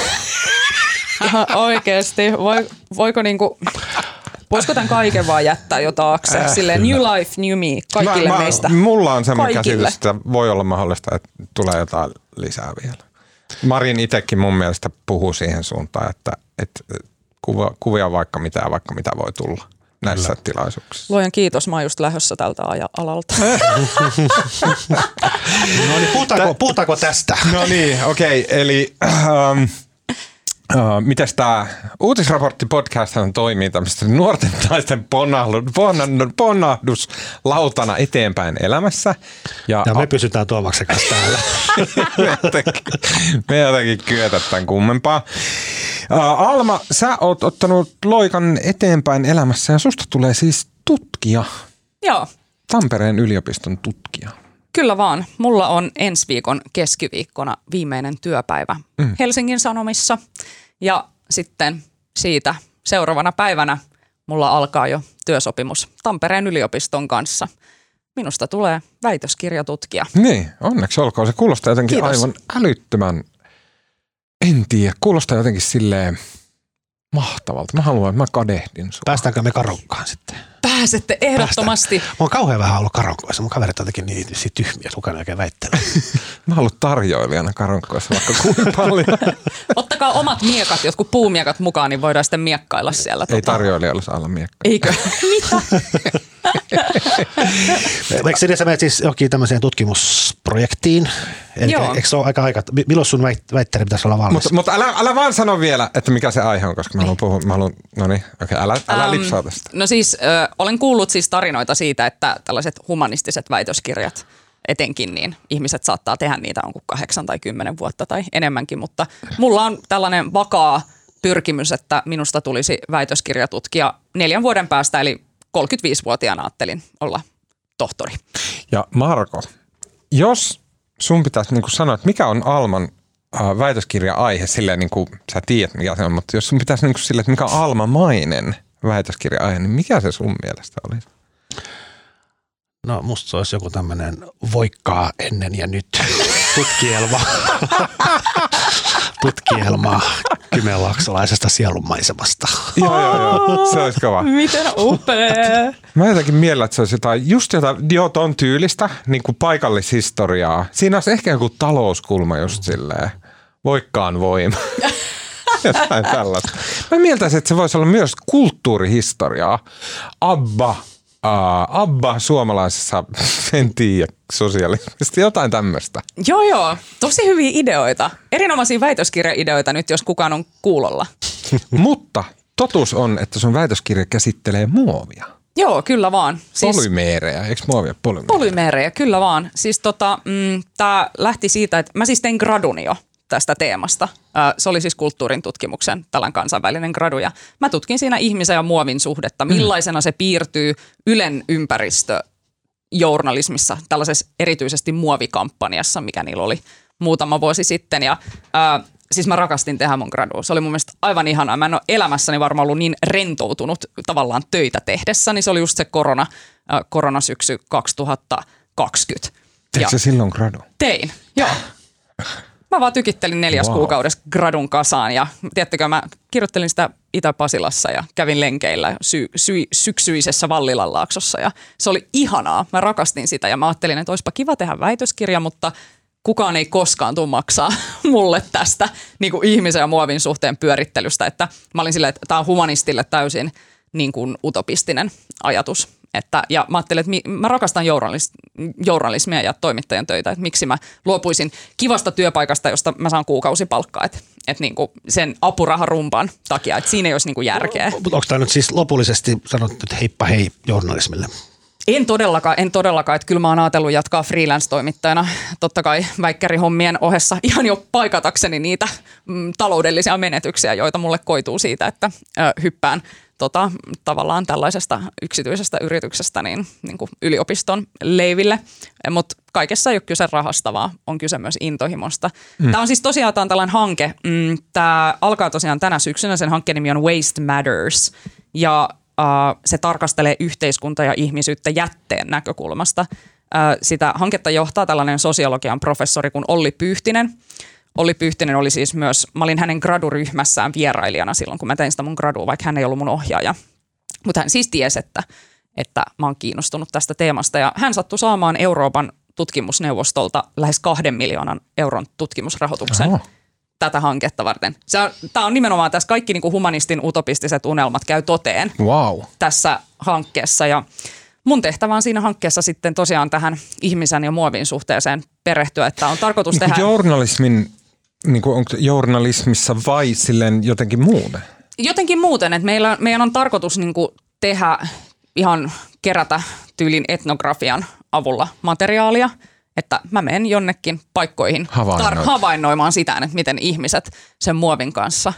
Ihan oikeasti. Voi, voiko niinku, Voisiko tämän kaiken vaan jättää jo taakse? Äh, Silleen new life, new me, kaikille mä, meistä. Mulla on semmoinen käsitys, että voi olla mahdollista, että tulee jotain lisää vielä. Marin itsekin mun mielestä puhuu siihen suuntaan, että, että kuva, kuvia vaikka mitä vaikka mitä voi tulla näissä Kyllä. tilaisuuksissa. Luojan kiitos, mä oon just lähdössä tältä alalta. no niin, puhutaanko, puhutaanko tästä? No niin, okei, okay, eli... Ähm, Uh, mites tämä uutisraportti podcast toimii tämmöistä nuorten naisten ponnahduslautana eteenpäin elämässä. Ja, ja me a- pysytään Tuomaksen kanssa täällä. me, jotenkin, me jotenkin kyetä tämän kummempaa. Uh, Alma, sä oot ottanut loikan eteenpäin elämässä ja susta tulee siis tutkija. Joo. Tampereen yliopiston tutkija. Kyllä vaan. Mulla on ensi viikon keskiviikkona viimeinen työpäivä mm. Helsingin Sanomissa – ja sitten siitä seuraavana päivänä mulla alkaa jo työsopimus Tampereen yliopiston kanssa. Minusta tulee väitöskirjatutkija. Niin, onneksi olkoon. Se kuulostaa jotenkin Kiitos. aivan älyttömän, en tiedä, kuulostaa jotenkin silleen mahtavalta. Mä haluan, että mä kadehdin sua. Päästäänkö me karokkaan sitten? Pääsette ehdottomasti. Päästään. Mä oon kauhean vähän ollut karonkoissa. Mun kaverit on jotenkin niin, niin tyhmiä, että kukaan oikein väittelee. mä oon ollut tarjoilijana karonkoissa vaikka kuinka paljon. Ottakaa omat miekat, jotkut puumiekat mukaan, niin voidaan sitten miekkailla siellä. Ei tota... tarjoilijalle saa olla miekka. Eikö? Mitä? Eikö sä menet siis johonkin tämmöiseen tutkimusprojektiin? Eli Joo. Eikö se ole aika aika? Milloin sun väittely pitäisi olla valmis? Mutta, mutta älä, älä vaan sano vielä, että mikä se aihe on, koska mä haluan puhua. Mä haluan, no niin, okei, okay, älä, älä um, lipsaa tästä. No siis ö, olen kuullut siis tarinoita siitä, että tällaiset humanistiset väitöskirjat etenkin, niin ihmiset saattaa tehdä niitä on kuin kahdeksan tai kymmenen vuotta tai enemmänkin, mutta mulla on tällainen vakaa pyrkimys, että minusta tulisi väitöskirjatutkija neljän vuoden päästä, eli 35-vuotiaana ajattelin olla tohtori. Ja Marko, jos sun pitäisi niin kuin sanoa, että mikä on Alman äh, väitöskirja-aihe, silleen niin kuin sä tiedät mikä se on, mutta jos sun pitäisi niin kuin silleen, että mikä on Alma-mainen väitöskirja-aihe, niin mikä se sun mielestä olisi? No musta se olisi joku tämmöinen voikkaa ennen ja nyt tutkielma. tutkielma Kymenlaaksolaisesta sielunmaisemasta. Joo, joo, joo. Se olisi kova. Miten upea. Mä jotenkin miellä, että se olisi jotain, just jotain, joo, ton tyylistä, niin kuin paikallishistoriaa. Siinä olisi ehkä joku talouskulma just silleen, voikkaan voima. jotain tällaista. Mä mieltäisin, että se voisi olla myös kulttuurihistoriaa. Abba, Uh, Abba suomalaisessa, en tiedä, sosialismista, jotain tämmöistä. Joo, joo. Tosi hyviä ideoita. Erinomaisia väitöskirjaideoita nyt, jos kukaan on kuulolla. Mutta totuus on, että sun väitöskirja käsittelee muovia. Joo, kyllä vaan. Siis, polymeerejä, eikö muovia polymeerejä? Polymeerejä, kyllä vaan. Siis tota, mm, tää lähti siitä, että mä siis tein gradun jo tästä teemasta. Se oli siis kulttuurin tutkimuksen tällainen kansainvälinen gradu ja mä tutkin siinä ihmisen ja muovin suhdetta, mm. millaisena se piirtyy Ylen ympäristö journalismissa, tällaisessa erityisesti muovikampanjassa, mikä niillä oli muutama vuosi sitten. Ja, ää, siis mä rakastin tehdä mun gradua. Se oli mun mielestä aivan ihanaa. Mä en ole elämässäni varmaan ollut niin rentoutunut tavallaan töitä tehdessä, niin se oli just se korona, ää, koronasyksy 2020. Teikö se silloin gradu? Tein, joo. Mä vaan tykittelin neljäs wow. kuukaudessa gradun kasaan ja tiedättekö, mä kirjoittelin sitä Itä-Pasilassa ja kävin lenkeillä sy- sy- syksyisessä Vallilan laaksossa ja se oli ihanaa. Mä rakastin sitä ja mä ajattelin, että olisipa kiva tehdä väitöskirja, mutta kukaan ei koskaan tule maksaa mulle tästä niin kuin ihmisen ja muovin suhteen pyörittelystä. Että mä olin silleen, että tämä on humanistille täysin niin kuin utopistinen ajatus. Että, ja mä ajattelin, että mi, mä rakastan journalism- journalismia ja toimittajan töitä, että miksi mä luopuisin kivasta työpaikasta, josta mä saan kuukausipalkkaa, että, että niin kuin sen apuraharumpan takia, että siinä ei olisi niin kuin järkeä. Mutta onko tämä nyt siis lopullisesti sanottu, että heippa hei journalismille? En todellakaan, en todellakaan. Että kyllä mä oon ajatellut jatkaa freelance-toimittajana totta kai väikkärihommien ohessa ihan jo paikatakseni niitä mm, taloudellisia menetyksiä, joita mulle koituu siitä, että ö, hyppään tota, tavallaan tällaisesta yksityisestä yrityksestä niin, niin kuin yliopiston leiville. Mutta kaikessa ei ole kyse rahasta, vaan on kyse myös intohimosta. Mm. Tämä on siis tosiaan tämä on tällainen hanke. Mm, tämä alkaa tosiaan tänä syksynä. Sen hankkeen nimi on Waste Matters. Ja uh, se tarkastelee yhteiskunta ja ihmisyyttä jätteen näkökulmasta. Uh, sitä hanketta johtaa tällainen sosiologian professori kuin Olli Pyyhtinen – Olli Pyhtinen oli siis myös, mä olin hänen graduryhmässään vierailijana silloin, kun mä tein sitä mun gradua, vaikka hän ei ollut mun ohjaaja. Mutta hän siis tiesi, että, että mä oon kiinnostunut tästä teemasta ja hän sattui saamaan Euroopan tutkimusneuvostolta lähes kahden miljoonan euron tutkimusrahoituksen. Oho tätä hanketta varten. Tämä on nimenomaan tässä kaikki niin kuin humanistin utopistiset unelmat käy toteen wow. tässä hankkeessa. Ja mun tehtävä on siinä hankkeessa sitten tosiaan tähän ihmisen ja muovin suhteeseen perehtyä, että on tarkoitus niin tehdä... Journalismin niin kuin, onko journalismissa vai silleen jotenkin muuten? Jotenkin muuten, että meillä, meidän on tarkoitus niin kuin tehdä ihan kerätä tyylin etnografian avulla materiaalia, että mä menen jonnekin paikkoihin tar- havainnoimaan sitä, että miten ihmiset sen muovin kanssa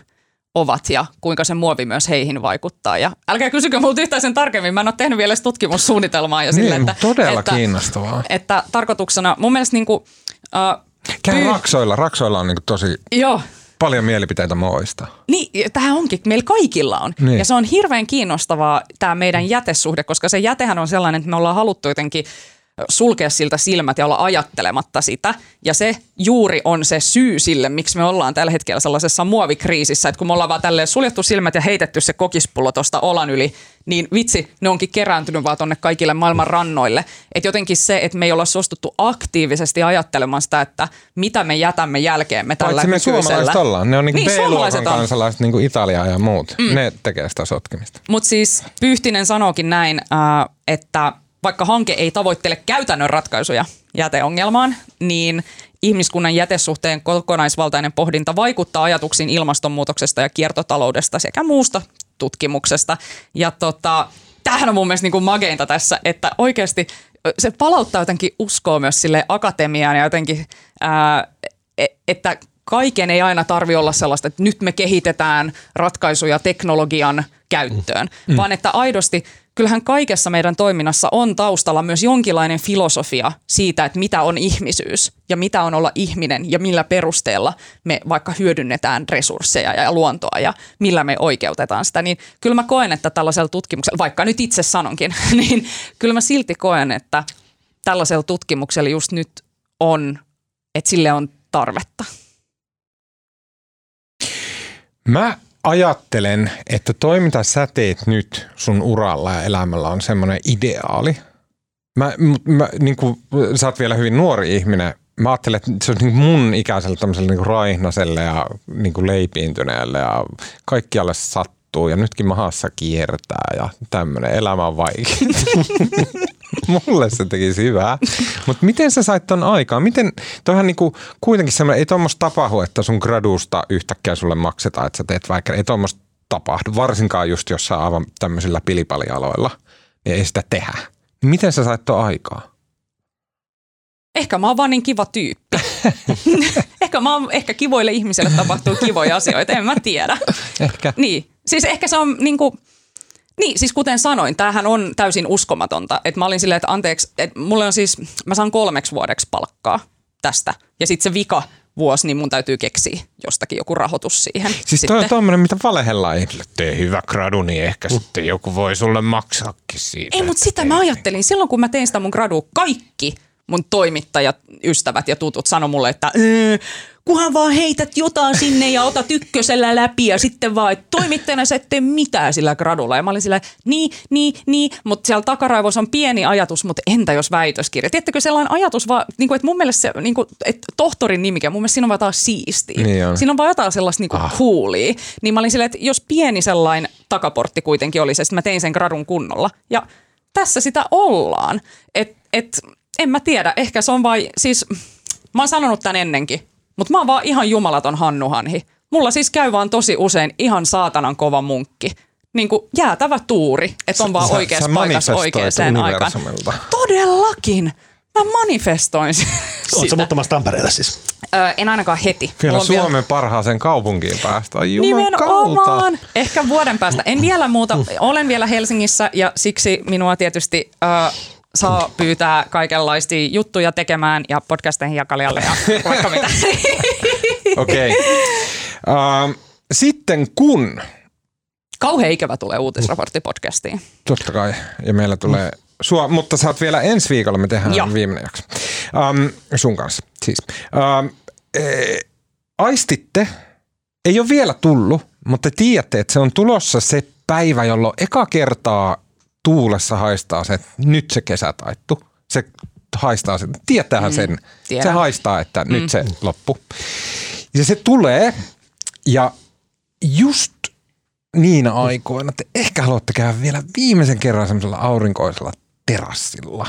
ovat ja kuinka se muovi myös heihin vaikuttaa. Ja älkää kysykö multa yhtään sen tarkemmin, mä en ole tehnyt vielä tutkimussuunnitelmaa. Ja sille, niin, että, todella että, kiinnostavaa. Että tarkoituksena, mun mielestä niin kuin, uh, Käy Py- Raksoilla. Raksoilla on niin tosi Joo. paljon mielipiteitä muovista. Niin, tämä onkin. Meillä kaikilla on. Niin. Ja se on hirveän kiinnostavaa tämä meidän jätesuhde, koska se jätehän on sellainen, että me ollaan haluttu jotenkin – sulkea siltä silmät ja olla ajattelematta sitä. Ja se juuri on se syy sille, miksi me ollaan tällä hetkellä sellaisessa muovikriisissä, että kun me ollaan vaan tälleen suljettu silmät ja heitetty se kokispullo tuosta olan yli, niin vitsi, ne onkin kerääntynyt vaan tonne kaikille maailman rannoille. Että jotenkin se, että me ei olla suostuttu aktiivisesti ajattelemaan sitä, että mitä me jätämme jälkeemme tällä Paitsi me suomalaiset ollaan. Ne on niinku niin, B-luokan kansalaiset, niin kuin Italia ja muut. Mm. Ne tekee sitä sotkemista. Mutta siis Pyhtinen sanookin näin, että vaikka hanke ei tavoittele käytännön ratkaisuja jäteongelmaan, niin ihmiskunnan jätesuhteen kokonaisvaltainen pohdinta vaikuttaa ajatuksiin ilmastonmuutoksesta ja kiertotaloudesta sekä muusta tutkimuksesta. Ja tota, tämähän on mun mielestä niin kuin mageinta tässä, että oikeasti se palauttaa jotenkin uskoa myös sille akatemiaan ja jotenkin, ää, e, että kaiken ei aina tarvi olla sellaista, että nyt me kehitetään ratkaisuja teknologian käyttöön, mm. vaan että aidosti kyllähän kaikessa meidän toiminnassa on taustalla myös jonkinlainen filosofia siitä, että mitä on ihmisyys ja mitä on olla ihminen ja millä perusteella me vaikka hyödynnetään resursseja ja luontoa ja millä me oikeutetaan sitä. Niin kyllä mä koen, että tällaisella tutkimuksella, vaikka nyt itse sanonkin, niin kyllä mä silti koen, että tällaisella tutkimuksella just nyt on, että sille on tarvetta. Mä ajattelen, että toi mitä sä teet nyt sun uralla ja elämällä on semmoinen ideaali. Mä, mä, niin kuin, sä oot vielä hyvin nuori ihminen. Mä ajattelen, että se on niin mun ikäiselle tämmöiselle niin raihnaselle ja niin kuin leipiintyneelle ja kaikkialle sattuu. Ja nytkin mahassa kiertää ja tämmöinen elämä on vaikea. Mulle se tekisi hyvää. Mutta miten sä sait ton aikaan? Miten, toihan niinku, kuitenkin semmoinen, ei tuommoista tapahdu, että sun gradusta yhtäkkiä sulle maksetaan, että sä teet vaikka, ei tuommoista tapahdu, varsinkaan just jossain aivan tämmöisillä pilipalialoilla, niin ei sitä tehdä. Miten sä sait ton aikaa? Ehkä mä oon vaan niin kiva tyyppi. ehkä, mä oon, ehkä kivoille ihmisille tapahtuu kivoja asioita, en mä tiedä. Ehkä. Niin, siis ehkä se on niin kuin, niin, siis kuten sanoin, tämähän on täysin uskomatonta. Että mä olin silleen, että anteeksi, että mulle on siis, mä saan kolmeksi vuodeksi palkkaa tästä. Ja sitten se vika vuosi, niin mun täytyy keksiä jostakin joku rahoitus siihen. Siis sitten. toi on tommonen, mitä valehellaan ihmisille. Tee hyvä gradu, niin ehkä sitten joku voi sulle maksaakin siitä. Ei, mutta sitä teet. mä ajattelin. Silloin kun mä tein sitä mun gradua, kaikki mun toimittajat, ystävät ja tutut sanoi mulle, että öö, kunhan vaan heität jotain sinne ja otat ykkösellä läpi ja sitten vaan, että toimittajana sä et tee mitään sillä gradulla. Ja mä olin sillä, niin, niin, niin, mutta siellä takaraivossa on pieni ajatus, mutta entä jos väitöskirja? Tiedättekö sellainen ajatus vaan, niin kuin, että mun mielestä se, niin kuin, että tohtorin nimikä, mun mielestä siinä on vaan jotain siistiä. Niin on. Siinä on vaan jotain sellaista niin kuin ah. coolia. Niin mä olin silleen, että jos pieni sellainen takaportti kuitenkin oli se, että mä tein sen gradun kunnolla. Ja tässä sitä ollaan. Et, et, en mä tiedä, ehkä se on vai, siis mä oon sanonut tän ennenkin, mutta mä oon vaan ihan jumalaton hannuhanhi. Mulla siis käy vaan tosi usein ihan saatanan kova munkki. Niin kuin jäätävä tuuri, että on vaan oikeassa paikassa oikeaan aikaan. Todellakin. Mä manifestoin s- Oletko sitä. muuttamassa Tampereelle siis? Ö, en ainakaan heti. Vielä on Suomen parhaaseen kaupunkiin päästä. Ai. Nimenomaan. Ehkä vuoden päästä. En vielä muuta. Olen vielä Helsingissä ja siksi minua tietysti äh, saa pyytää kaikenlaisia juttuja tekemään ja podcasteihin jakalijalle ja vaikka mitä. Okei. Okay. Uh, sitten kun, Kauhean ikävä tulee uutisraportti podcastiin. totta kai, ja meillä tulee sua, mutta sä oot vielä ensi viikolla, me tehdään Joo. viimeinen jakso. Um, sun kanssa siis. Um, e, aistitte, ei ole vielä tullut, mutta te tiedätte, että se on tulossa se päivä, jolloin eka kertaa tuulessa haistaa se, että nyt se kesä taittu. Se haistaa sen. Tietäähän mm, sen. tiedän. Se haistaa, että mm. nyt se loppu. Ja se tulee ja just niinä aikoina te ehkä haluatte käydä vielä viimeisen kerran semmoisella aurinkoisella terassilla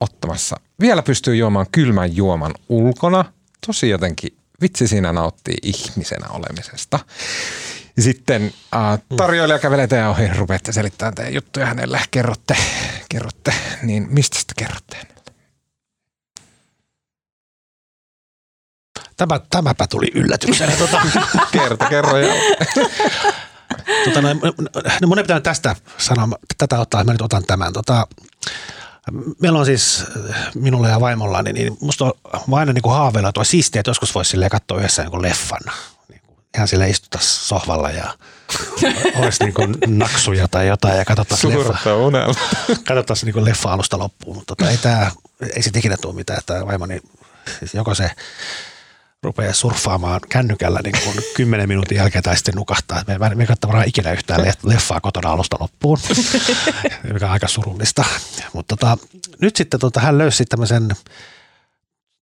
ottamassa. Vielä pystyy juomaan kylmän juoman ulkona. Tosi jotenkin, vitsi siinä nauttii ihmisenä olemisesta. Ja Sitten äh, tarjoilija kävelee teidän ohi, rupeatte selittämään teidän juttuja hänelle, kerrotte, kerrotte, niin mistä sitten kerrotte hänelle? Tämä, tämäpä tuli yllätyksenä. tota, Kerta, kerro tota, no, no mun ei pitänyt tästä sanoa, tätä ottaa, mä nyt otan tämän. Tota, meillä on siis minulla ja vaimollani, niin musta on aina niin kuin haaveilla, olisi siistiä, että joskus voisi silleen katsoa yhdessä niin kuin leffan. Ihan sille istuta sohvalla ja olisi niin kuin naksuja tai jotain ja katsottaisiin leffa, unelma. katsottaisiin niin leffa alusta loppuun. Mutta tota, ei, tää, ei sit ikinä tule mitään, että vaimoni, siis joko se rupeaa surffaamaan kännykällä niin kuin kymmenen minuutin jälkeen tai sitten nukahtaa. Me, me, ei varmaan ikinä yhtään le- leffaa kotona alusta loppuun, mikä on aika surullista. Mutta tota, nyt sitten tota, hän löysi tämmöisen,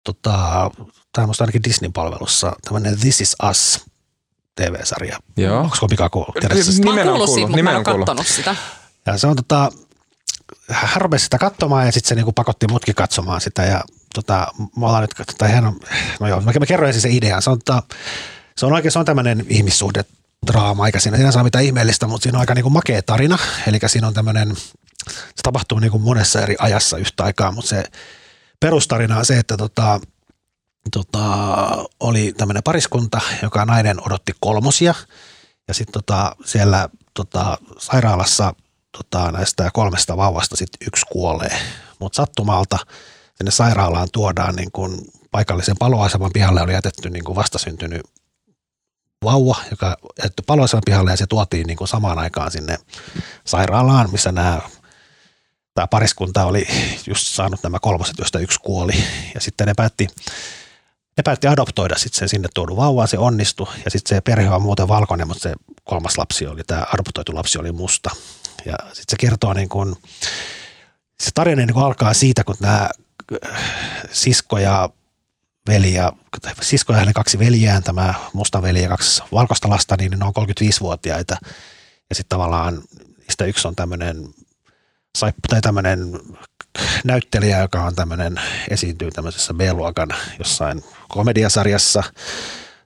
tota, tämä on ainakin Disney-palvelussa, tämmöinen This is Us TV-sarja. Joo. Onko Mika kuullut? Mä oon Nimen on kuullut kuullut, siitä, mutta mä nimen en on ole kattonut sitä. Ja se on tota, hän rupesi sitä katsomaan ja sitten se niinku pakotti mutkin katsomaan sitä ja tota, me ollaan nyt, tai hän on, no joo, mä, mä kerroin ensin sen idean. Se on, tota, se on oikein, se on tämmöinen ihmissuhde draama, eikä siinä sinänsä ole mitään ihmeellistä, mutta siinä on aika niinku makea tarina. Eli siinä on tämmöinen, se tapahtuu niinku monessa eri ajassa yhtä aikaa, mutta se perustarina on se, että tota, tota, oli tämmöinen pariskunta, joka nainen odotti kolmosia ja sitten tota, siellä tota, sairaalassa tota, näistä kolmesta vauvasta sit yksi kuolee. Mutta sattumalta sinne sairaalaan tuodaan niin kun paikallisen paloaseman pihalle oli jätetty niin kun vastasyntynyt vauva, joka jätetty paloaseman pihalle ja se tuotiin niin kun samaan aikaan sinne sairaalaan, missä nämä tämä pariskunta oli just saanut nämä kolmoset, joista yksi kuoli. Ja sitten ne päätti ne päätti adoptoida sitten sen sinne tuodun vauvaa, se onnistui ja sitten se perhe on muuten valkoinen, mutta se kolmas lapsi oli, tämä adoptoitu lapsi oli musta. Ja sitten se kertoo niin kuin, se tarina niin kuin alkaa siitä, kun nämä sisko ja veli ja, sisko ja hänen kaksi veljään, tämä musta veli ja kaksi valkoista lasta, niin ne on 35-vuotiaita. Ja sitten tavallaan niistä yksi on tämmöinen tai tämmöinen näyttelijä, joka on tämmöinen, esiintyy tämmöisessä B-luokan jossain komediasarjassa.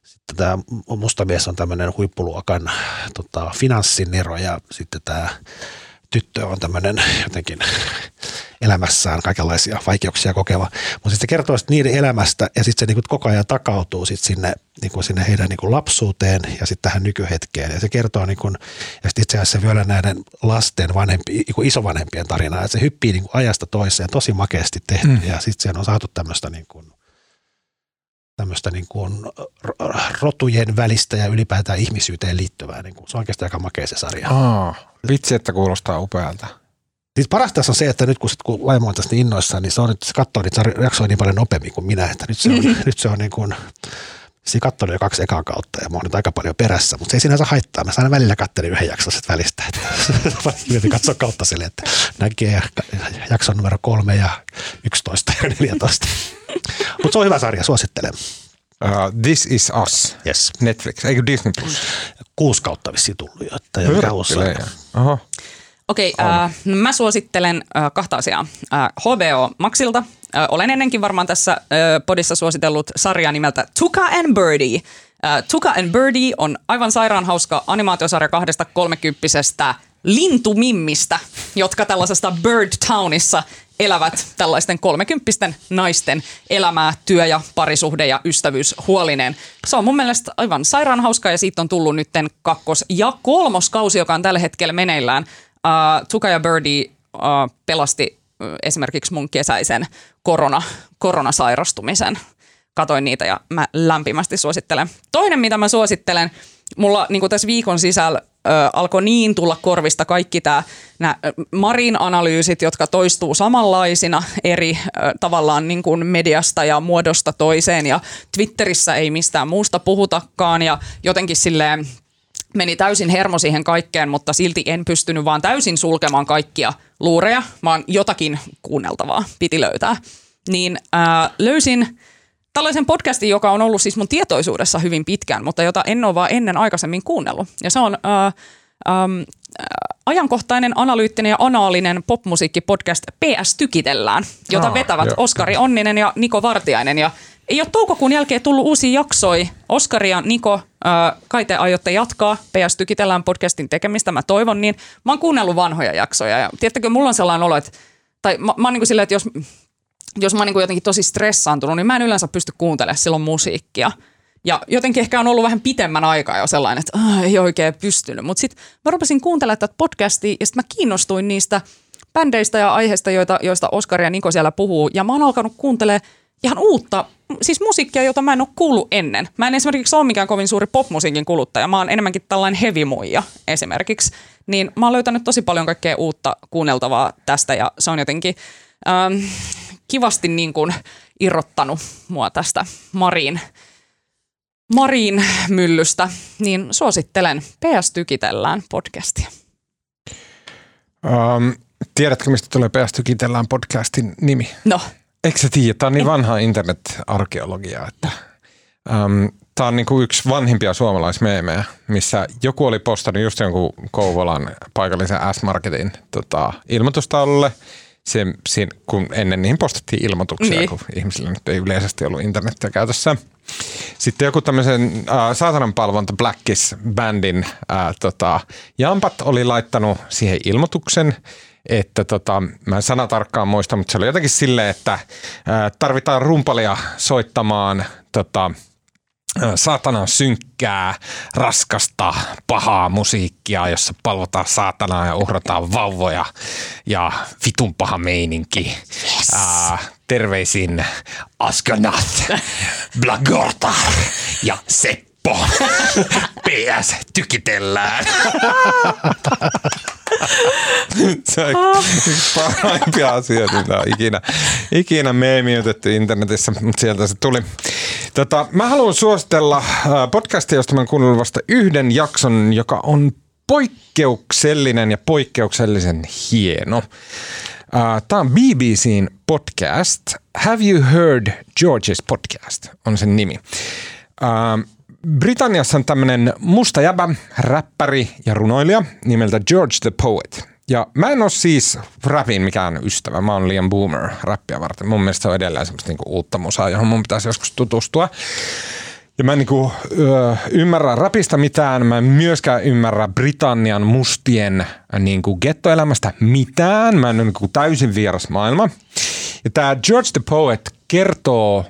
Sitten tämä musta mies on tämmöinen huippuluokan tota, finanssinero ja sitten tämä tyttö on tämmöinen jotenkin elämässään kaikenlaisia vaikeuksia kokeva. Mutta sitten se kertoo sit niiden elämästä ja sitten se niinku koko ajan takautuu sit sinne, niinku sinne heidän niinku lapsuuteen ja sitten tähän nykyhetkeen. Ja se kertoo, niinku, ja sitten itse asiassa vielä näiden lasten vanhempi, niinku isovanhempien tarinaa. että se hyppii niinku ajasta toiseen tosi makeasti tehty mm. ja sitten siihen on saatu tämmöistä niinku, tämmöistä niin kuin rotujen välistä ja ylipäätään ihmisyyteen liittyvää. Niin kuin, se on oikeasti aika makea se sarja. Aa, vitsi, että kuulostaa upealta. Siis parasta on se, että nyt kun, sit, kun vaimo on tästä innoissaan, niin se, on, se katsoo niitä jaksoja niin paljon nopeammin kuin minä, että nyt se on, nyt se on niin kuin, Siinä katsoin jo kaksi ekaa kautta ja mä oon nyt aika paljon perässä, mutta se ei sinänsä haittaa. Mä saan välillä katsella yhden jakson välistä. Että katsoa kautta sille, että näkee jakson numero kolme ja 11 ja 14. mutta se on hyvä sarja, suosittelen. Uh, This is Us. Yes. Netflix, eikö Disney Plus? Kuusi kautta vissiin tullut jo, että jo. Okei, okay, äh, mä suosittelen äh, kahta asiaa. Äh, HBO Maxilta. Äh, olen ennenkin varmaan tässä äh, podissa suositellut sarjaa nimeltä Tuka and Birdie. Äh, Tuka and Birdie on aivan sairaan hauska animaatiosarja kahdesta kolmekymppisestä lintumimmistä, jotka tällaisesta Bird Townissa elävät tällaisten kolmekymppisten naisten elämää, työ- ja parisuhde- ja ystävyys huolineen. Se on mun mielestä aivan sairaan hauska ja siitä on tullut nytten kakkos- ja kolmoskausi, joka on tällä hetkellä meneillään. Uh, Tuka ja Birdie uh, pelasti uh, esimerkiksi mun kesäisen korona, koronasairastumisen. Katoin niitä ja mä lämpimästi suosittelen. Toinen, mitä mä suosittelen, mulla niin tässä viikon sisällä ö, alkoi niin tulla korvista kaikki tämä Marin analyysit, jotka toistuu samanlaisina eri ö, tavallaan niin kuin mediasta ja muodosta toiseen ja Twitterissä ei mistään muusta puhutakaan ja jotenkin silleen meni täysin hermo siihen kaikkeen, mutta silti en pystynyt vaan täysin sulkemaan kaikkia luureja, vaan jotakin kuunneltavaa piti löytää. Niin ää, löysin tällaisen podcastin, joka on ollut siis mun tietoisuudessa hyvin pitkään, mutta jota en ole vaan ennen aikaisemmin kuunnellut. Ja se on ää, äm, ajankohtainen, analyyttinen ja anaalinen popmusiikkipodcast PS Tykitellään, jota oh, vetävät jo. Oskari Onninen ja Niko Vartiainen. Ja ei ole toukokuun jälkeen tullut uusia jaksoja. Oskari ja Niko, äh, kai te aiotte jatkaa PS Tykitellään podcastin tekemistä, mä toivon niin. Mä oon kuunnellut vanhoja jaksoja ja tiedättekö, mulla on sellainen olo, että tai mä, mä oon niin kuin silleen, että jos, jos mä oon niin jotenkin tosi stressaantunut, niin mä en yleensä pysty kuuntelemaan silloin musiikkia. Ja jotenkin ehkä on ollut vähän pitemmän aikaa jo sellainen, että äh, ei oikein pystynyt. Mutta sitten mä rupesin kuuntelemaan tätä podcastia ja sitten mä kiinnostuin niistä bändeistä ja aiheista, joita, joista Oskari ja Niko siellä puhuu. Ja mä oon alkanut kuuntelemaan ihan uutta, siis musiikkia, jota mä en ole kuullut ennen. Mä en esimerkiksi ole mikään kovin suuri popmusiikin kuluttaja, mä oon enemmänkin tällainen hevimuija esimerkiksi. Niin mä oon löytänyt tosi paljon kaikkea uutta kuunneltavaa tästä ja se on jotenkin ähm, kivasti niin kuin irrottanut mua tästä Marin, Marin myllystä, niin suosittelen PS Tykitellään podcastia. Um, tiedätkö, mistä tulee PS Tykitellään podcastin nimi? No. Eikö sä tiedä? Tämä on niin vanha internet-arkeologia, että um, tämä on niinku yksi vanhimpia suomalaismeemejä, missä joku oli postannut just jonkun Kouvolan paikallisen S-Marketin tota, ilmoitustaululle. Se, siinä, kun ennen niin postattiin ilmoituksia, niin. kun ihmisillä nyt ei yleisesti ollut internetiä käytössä. Sitten joku tämmöisen äh, saatanan palvonta Blackis-bändin äh, tota, jampat oli laittanut siihen ilmoituksen, että tota, mä en sana tarkkaan muista, mutta se oli jotenkin silleen, että äh, tarvitaan rumpalia soittamaan tota, saatanan synkkää, raskasta, pahaa musiikkia, jossa palvotaan saatanaa ja uhrataan vauvoja ja vitun paha meininki. Yes. Äh, terveisin Askenath, Blagorta ja Seppo. PS, tykitellään. Se on yksi parhaimpia asioita, mitä on ikinä, ikinä meemiytetty internetissä, mutta sieltä se tuli. Tota, mä haluan suositella podcastia, josta mä oon kuunnellut vasta yhden jakson, joka on poikkeuksellinen ja poikkeuksellisen hieno. Tämä on BBCn podcast. Have you heard George's podcast on sen nimi. Äh, Britanniassa on tämmöinen musta jäbä, räppäri ja runoilija nimeltä George the Poet. Ja mä en ole siis rapin mikään ystävä, mä oon liian boomer rappia varten. Mun mielestä se on edelleen semmoista niinku uutta musaa, johon mun pitäisi joskus tutustua. Ja mä en niinku, ö, ymmärrä rapista mitään, mä en myöskään ymmärrä Britannian mustien niinku gettoelämästä mitään. Mä en ole niinku täysin vieras maailma. Ja tää George the Poet kertoo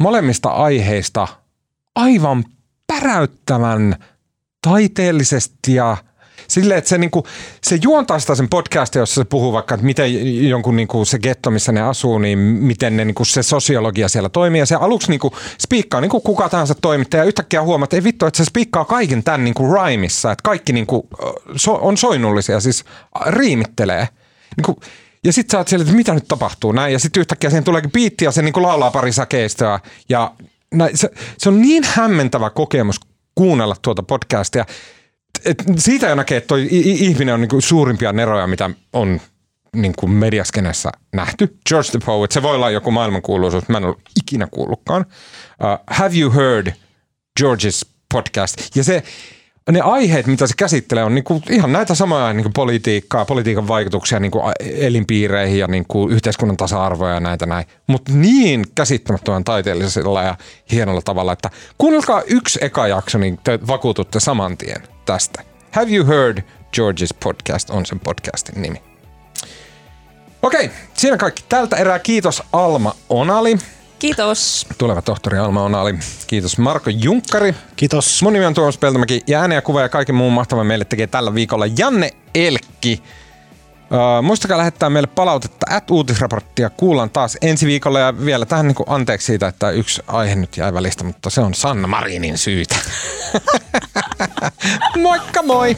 molemmista aiheista aivan päräyttävän taiteellisesti ja Silleen, että se, niinku, se juontaa sen podcastia, jossa se puhuu vaikka, että miten jonkun niinku, se getto, missä ne asuu, niin miten ne, niinku, se sosiologia siellä toimii. Ja se aluksi niinku, spiikkaa niinku kuka tahansa toimittaja ja yhtäkkiä huomaa, että ei vittu, että se spiikkaa kaiken tämän niinku, rhymeissa. Että kaikki niinku, so, on soinnullisia, siis riimittelee. Niinku, ja sitten sä oot siellä, että mitä nyt tapahtuu näin. Ja sitten yhtäkkiä siihen tuleekin biitti ja se niinku laulaa pari säkeistöä. Ja näin, se, se, on niin hämmentävä kokemus kuunnella tuota podcastia et siitä jo näkee, että ihminen on niinku suurimpia neroja, mitä on niinku mediaskenessä nähty. George the Poet, se voi olla joku maailmankuuluisuus, mä en ole ikinä kuullutkaan. Uh, have you heard George's podcast? Ja se, ne aiheet, mitä se käsittelee, on niinku ihan näitä samoja niinku politiikkaa, politiikan vaikutuksia niinku elinpiireihin ja niinku yhteiskunnan tasa-arvoja ja näitä näin. Mutta niin käsittämättömän taiteellisella ja hienolla tavalla, että kuunnelkaa yksi eka jakso, niin te vakuututte saman tien tästä. Have you heard George's podcast on sen podcastin nimi. Okei, siinä kaikki tältä erää. Kiitos Alma Onali. Kiitos. Tuleva tohtori Alma Onali. Kiitos Marko Junkkari. Kiitos. Mun nimi on Tuomas Peltomäki ja ääniä, kuva ja kaiken muun mahtavan meille tekee tällä viikolla Janne Elkki. Uh, muistakaa lähettää meille palautetta, at uutisraporttia kuullaan taas ensi viikolla ja vielä tähän niin anteeksi siitä, että yksi aihe nyt jäi välistä, mutta se on Sanna Marinin syytä. Moikka moi!